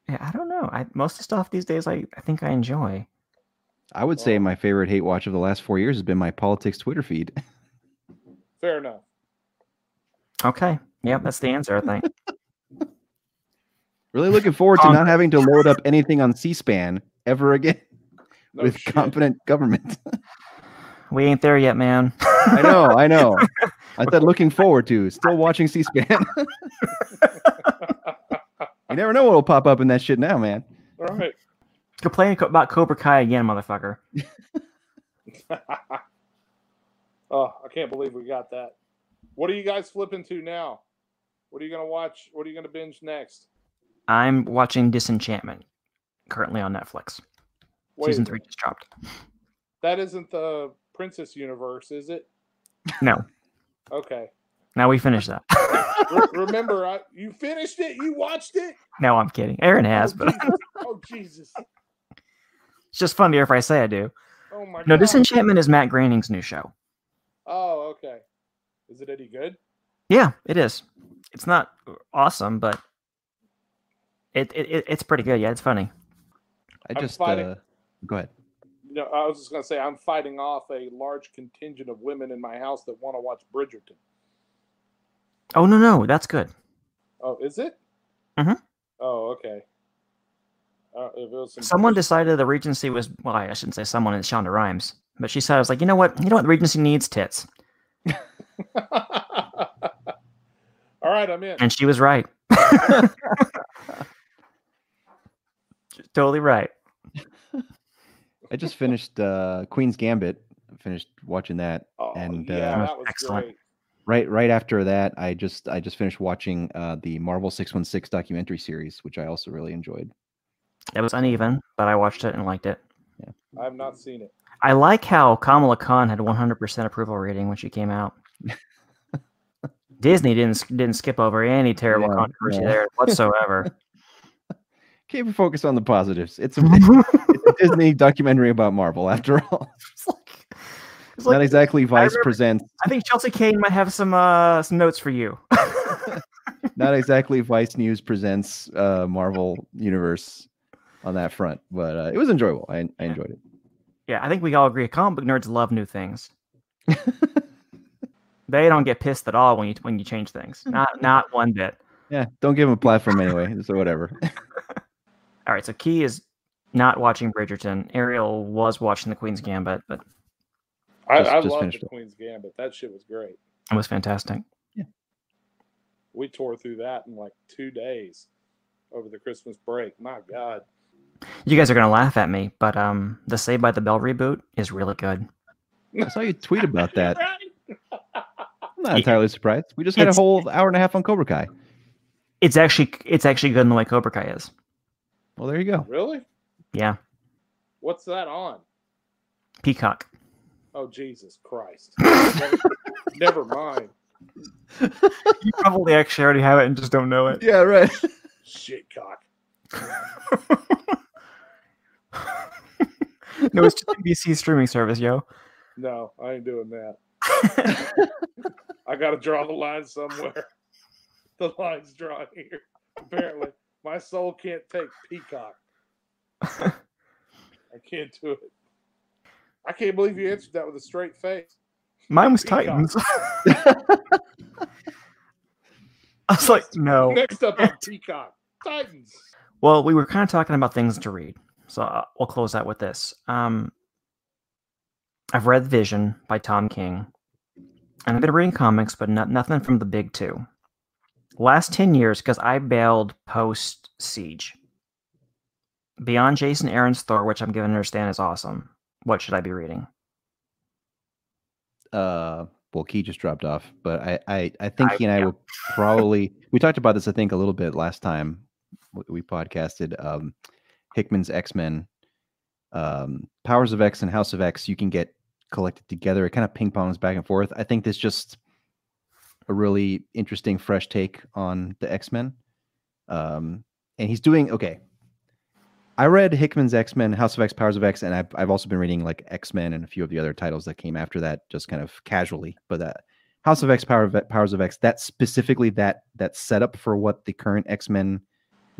Yeah, I don't know. I most of the stuff these days I, I think I enjoy. I would say Oh. my favorite hate watch of the last four years has been my politics Twitter feed. Fair enough. Okay. Yep, that's the answer, I think. really looking forward to um, not having to load up anything on C-SPAN ever again No with shit. competent government. we ain't there yet, man. I know, I know. I said looking forward to still watching C-SPAN. you never know what will pop up in that shit now, man. All right. Complain about Cobra Kai again, motherfucker. Oh, I can't believe we got that. What are you guys flipping to now? What are you gonna watch? What are you gonna binge next? I'm watching Disenchantment currently on Netflix. Wait, Season three just dropped. That isn't the Princess universe, is it? No. Okay. Now we finished that. Remember, I, you finished it. You watched it. no, I'm kidding. Aaron has, oh, but Jesus. oh Jesus! it's just funnier if I say I do. Oh my No, God. Disenchantment is Matt Groening's new show. Oh, okay. Is it any good? Yeah, it is. It's not awesome, but it, it, it it's pretty good. Yeah, it's funny. I I'm just fighting- uh, go ahead. No, I was just gonna say I'm fighting off a large contingent of women in my house that want to watch Bridgerton. Oh no, no, that's good. Oh, is it? Mhm. Oh, okay. Uh, if it was some Someone decided the Regency was well, I shouldn't say someone. It's Shonda Rhimes, but she said I was like, you know what? You know what? The Regency needs tits, All right, I'm in. and she was right. totally right. I just finished uh, Queen's Gambit. I finished watching that, Oh, and yeah, uh, that was Excellent. great. right right after that, I just I just finished watching uh, the Marvel Six One Six documentary series, which I also really enjoyed. It was uneven, but I watched it and liked it. Yeah, I have not seen it. I like how Kamala Khan had 100% approval rating when she came out. Disney didn't didn't skip over any terrible Yeah, controversy yeah. there whatsoever. Keep your focus on the positives. It's a, it's a Disney documentary about Marvel, after all. it's like, it's Not like exactly Vice remember- presents. I think Chelsea Cain might have some uh, some notes for you. Not exactly Vice News presents uh, Marvel Universe on that front, but uh, it was enjoyable. I, I enjoyed it. Yeah, I think we all agree. Comic book nerds love new things. they don't get pissed at all when you when you change things. Not not one bit. Yeah, don't give them a platform anyway, so whatever. All right, so Key is not watching Bridgerton. Ariel was watching The Queen's Gambit, but I, Just- I just love finished the it. Queen's Gambit. That shit was great. it was fantastic. Yeah. We tore through that in like two days over the Christmas break. My God. You guys are gonna laugh at me, but um, the Saved by the Bell reboot is really good. I saw you tweet about that. I'm not entirely surprised. We just had a whole hour and a half on Cobra Kai. It's actually it's actually good in the way Cobra Kai is. Well, there you go. Really? Yeah, What's that on? Peacock. Oh Jesus Christ. never, never mind. You probably actually already have it and just don't know it. Yeah, right. Shit cock. no, it's just BBC streaming service, yo. No, I ain't doing that. I gotta draw the line somewhere. The line's drawn here. Apparently. My soul can't take peacock. I can't do it. I can't believe you answered that with a straight face. Mine was Peacock. Titans. I was like, no. Next up on Peacock. Titans. Well, we were kind of talking about things to read, so uh, we'll close out with this. Um, I've read Vision by Tom King, and I've been reading comics, but not, nothing from the big two. Last 10 years, because I bailed post Siege. Beyond Jason Aaron's Thor, which I'm given to understand is awesome. What should I be reading? uh well key just dropped off but i i, I think I- he and i yeah. will probably we talked about this i think a little bit last time we podcasted um hickman's x-men um powers of x and house of x you can get collected together. It kind of ping pongs back and forth. I think this just a really interesting fresh take on the x-men. Um and he's doing okay. I read Hickman's X Men, House of X, Powers of X, and I've, I've also been reading like X Men and a few of the other titles that came after that, just kind of casually. But that House of X, Power of, Powers of X, that specifically that that setup for what the current X Men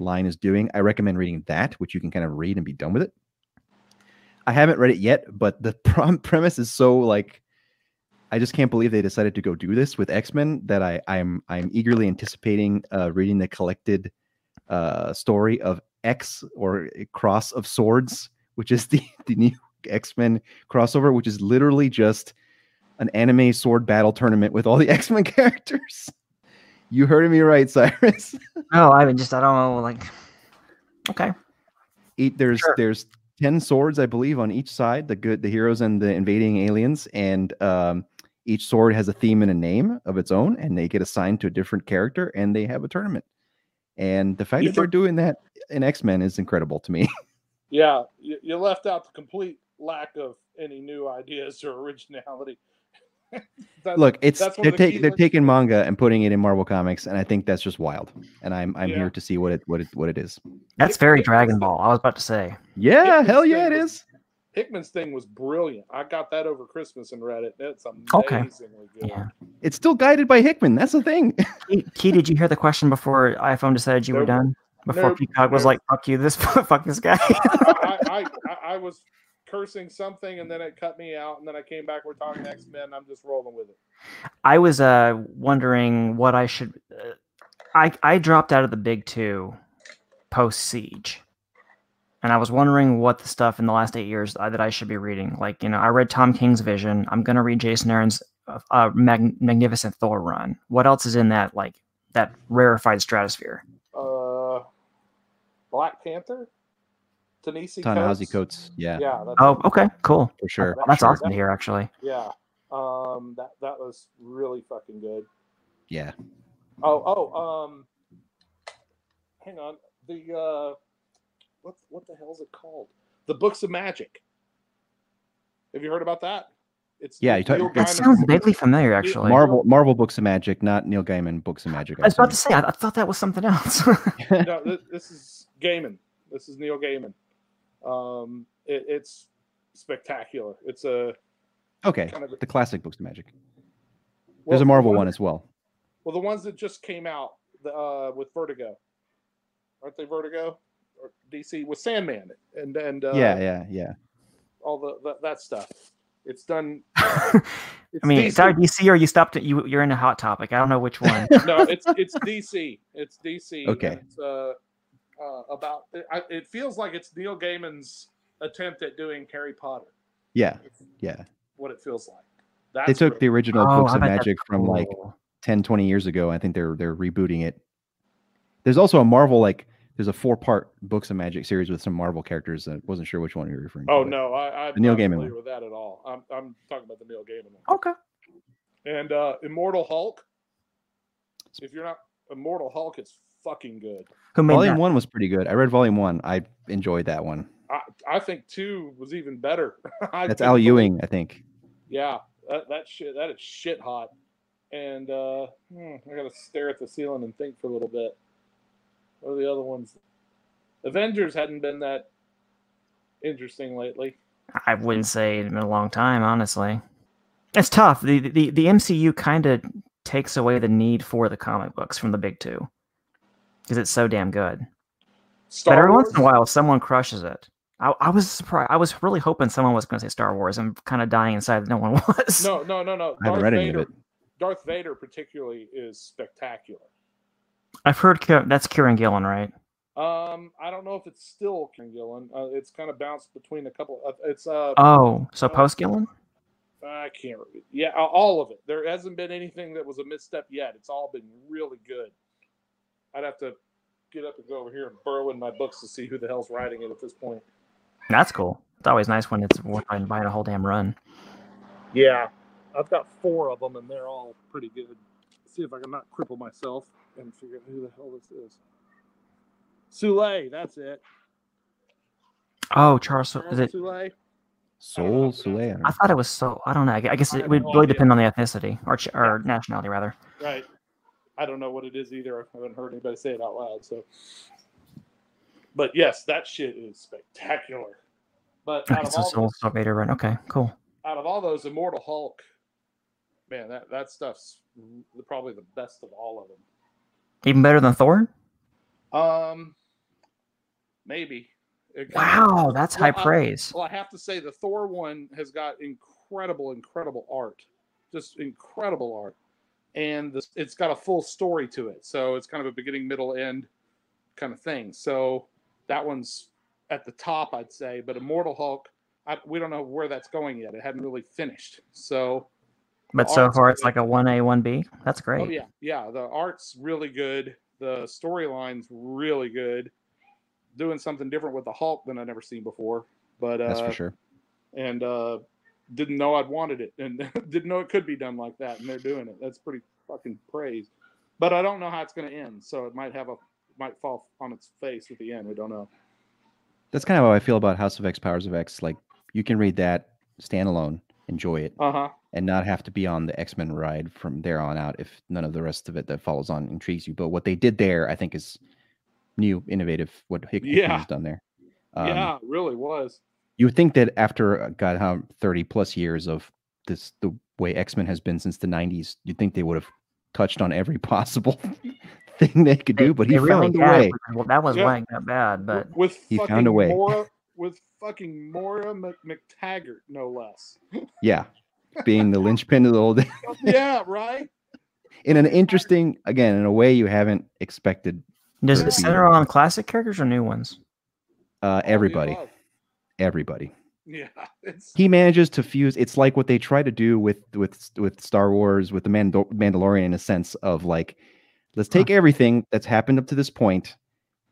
line is doing. I recommend reading that, which you can kind of read and be done with it. I haven't read it yet, but the premise is so like I just can't believe they decided to go do this with X Men that I I'm I'm eagerly anticipating uh, reading the collected uh, story of X or Cross of Swords, which is the the new X Men crossover, which is literally just an anime sword battle tournament with all the X Men characters. You heard me right, Cyrus. No, I mean just I don't know. Like, okay, Eat, there's Sure. there's ten swords, I believe, on each side. The good, the heroes, and the invading aliens, and um, each sword has a theme and a name of its own, and they get assigned to a different character, and they have a tournament. And the fact You that they're doing that in X Men is incredible to me. Yeah, you, you left out the complete lack of any new ideas or originality. That's- Look, it's they're the taking they're taking manga and putting it in Marvel Comics, and I think that's just wild. And I'm I'm Yeah. here to see what it what it what it is. that's very Dragon Ball. I was about to say. Yeah, Hickman's hell yeah, it thing is. Hickman's thing was brilliant. I got that over Christmas and read it. It's Okay. good. Yeah. It's still guided by Hickman. That's the thing. Key, Key, did you hear the question before iPhone decided you were done? Before Nope. Peacock was Nope. like, "Fuck you, this fuck this guy." I, I, I, I was cursing something and then it cut me out and then I came back. We're talking X Men. I'm just rolling with it. I was uh wondering what I should. Uh, I I dropped out of the big two post Siege, and I was wondering what the stuff in the last eight years that I should be reading. Like you know, I read Tom King's Vision. I'm gonna read Jason Aaron's uh, uh, Mag- Magnificent Thor run. What else is in that like that rarefied stratosphere? Uh, Black Panther, Tanisi Ta-Nehisi Coates. Coates. Yeah, Yeah, Oh, okay, cool. for sure. Well, that's sure. awesome to hear. Actually, Yeah, um, that that was really fucking good. Yeah. Oh, oh, um, hang on. The uh, what what the hell is it called? The Books of Magic. Have you heard about that? It's Yeah, you talk- Neil That that sounds vaguely familiar. Actually, Marvel Marvel Books of Magic, not Neil Gaiman Books of Magic. I was about to say I, I thought that was something else. no, this, this is Gaiman. This is Neil Gaiman. Um, it, it's spectacular. It's a Okay, kind of the classic Books of Magic. well, There's a the Marvel one- one as well. Well, the ones that just came out the, uh, with Vertigo, aren't they Vertigo or DC with Sandman and and uh, yeah, yeah, yeah. all the, the that stuff. It's done. I mean, DC. it's either DC or you stopped at you. You're in a hot topic. I don't know which one. no, it's it's DC. It's DC. Okay. It's, uh, uh, about. It, I, it feels like it's Neil Gaiman's attempt at doing Harry Potter. Yeah, yeah. What it feels like. That's They took great. the original Oh, Books I of Magic from like cool. 10, 20 years ago. I think they're they're rebooting it. There's also a Marvel like there's a four part Books of Magic series with some Marvel characters. I wasn't sure which one you were referring to. Oh no, I, I'm The Neil Gaiman familiar with that at all. I'm I'm talking about the Neil Gaiman one. Okay. And uh, Immortal Hulk. If you're not Immortal Hulk, is fucking good. Who made Volume that? one was pretty good. I read Volume one. I enjoyed that one. I, I think two was even better. That's Al Ewing, I think. Yeah, that, that shit that is shit hot. And uh, hmm, I gotta stare at the ceiling and think for a little bit. What are the other ones? Avengers hadn't been that interesting lately. I wouldn't say it's been a long time, honestly. It's tough. The the, the MCU kind of takes away the need for the comic books from the big two because it's so damn good. Star but every Wars, once in a while, someone crushes it. I, I was surprised. I was really hoping someone was going to say Star Wars. I'm kind of dying inside that no one was. No, no, no, no. I haven't Darth read any of it. Darth Vader particularly is spectacular. I've heard that's Kieron Gillen, right? Um, I don't know if it's still King Gillen. Uh, it's kind of bounced between a couple. Uh, it's uh, Oh, so Uh, post Gillen? I can't. Yeah, all of it. There hasn't been anything that was a misstep yet. It's all been really good. I'd have to get up and go over here and burrow in my books to see who the hell's writing it at this point. That's cool. It's always nice when it's worth buying buying a whole damn run. Yeah, I've got four of them, and they're all pretty good. see if I can not cripple myself and figure out who the hell this is. Soule, that's it. Oh, Charles, is Charles it? Soule? Soul Soleil. I thought it was so. I don't know. I guess it would really depend on the ethnicity or or nationality, rather. Right. I don't know what it is either. I haven't heard anybody say it out loud. So, but yes, that shit is spectacular. But out Okay, of so all Soul Soul Vader run. Okay, cool. out of all those, Immortal Hulk, man, that that stuff's probably the best of all of them. Even better than Thor. Um, Maybe. Wow, that's high I- praise. Well, I have to say the Thor one has got incredible, incredible art, just incredible art, and this, it's got a full story to it. So it's kind of a beginning, middle, end kind of thing. So that one's at the top, I'd say. But Immortal Hulk, I, we don't know where that's going yet. It hadn't really finished. So But so far, it's good. like a one A, one B. That's great. Oh yeah, yeah. The art's really good. The storyline's really good. Doing something different with the Hulk than I've never seen before. But uh, That's for sure. and uh, didn't know I'd wanted it, and didn't know it could be done like that, and they're doing it. That's pretty fucking praise. But I don't know how it's going to end, so it might have a might fall on its face at the end. We don't know. That's kind of how I feel about House of X, Powers of X. Like you can read that standalone, enjoy it, Uh huh. and not have to be on the X Men ride from there on out if none of the rest of it that follows on intrigues you. But what they did there, I think, is new, innovative. What Hick- Yeah. Hickman's done there. Um, yeah, it really was. You would think that after uh, God, how thirty plus years of this, the way X Men has been since the '90s, you'd think they would have touched on every possible thing they could do. But he They really found a had, way. Well, that was Yeah. why that bad, but with he fucking found a way. Moira, with fucking Moira MacTaggert, no less. Yeah, being the linchpin of the whole thing yeah, right. in an interesting, again, in a way you haven't expected. does it center on classic characters or new ones? Uh, All the everybody, above. Everybody. Yeah, he manages to fuse it's like what they try to do with with with star wars with the Mandal- mandalorian in a sense of like let's Huh. take everything that's happened up to this point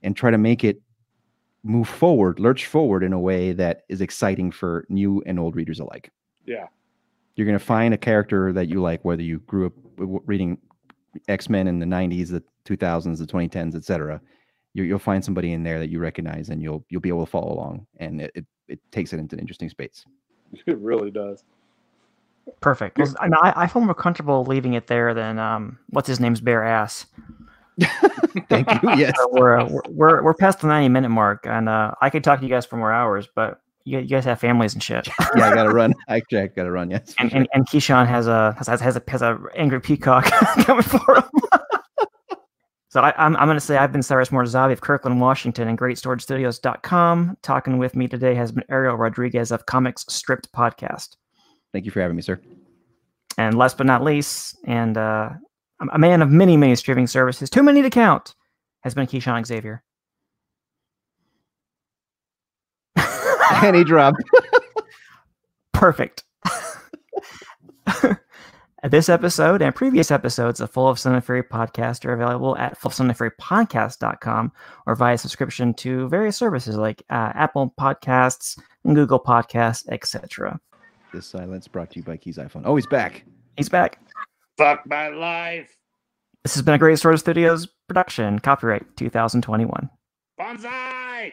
and try to make it move forward lurch forward in a way that is exciting for new and old readers alike yeah. you're going to find a character that you like whether you grew up reading x-men in the 90s the 2000s the 2010s etc you, you'll find somebody in there that you recognize and you'll you'll be able to follow along and it, it, it takes it into an interesting space It really does. Perfect. 'Cause I, mean, I, I feel more comfortable leaving it there than um, what's his name's bare ass. thank you yes So we're, uh, we're we're we're past the ninety minute mark, and uh, I could talk to you guys for more hours, but you, you guys have families and shit. yeah, I gotta run. Actually, I gotta run. Yes. and, sure. and, and Keyshawn has a has, has a has a angry peacock coming for him. So I, I'm I'm gonna say I've been Cyrus Mortazavi of Kirkland, Washington, and GreatStoryStudios.com. Talking with me today has been Ariel Rodriguez of Comics Stripped Podcast, Thank you for having me, sir. and last but not least, and uh, a- a man of many many streaming services, too many to count, has been Keyshawn Xavier. and he dropped. Perfect. this episode and previous episodes of Full of Son of Fury podcast are available at fullofsonoffurypodcast.com or via subscription to various services like uh, Apple Podcasts, and Google Podcasts, etc. This silence brought to you by Keys iPhone. Oh, he's back. He's back. Fuck my life. This has been a Great Story Studios production, copyright 2021. Bonsai.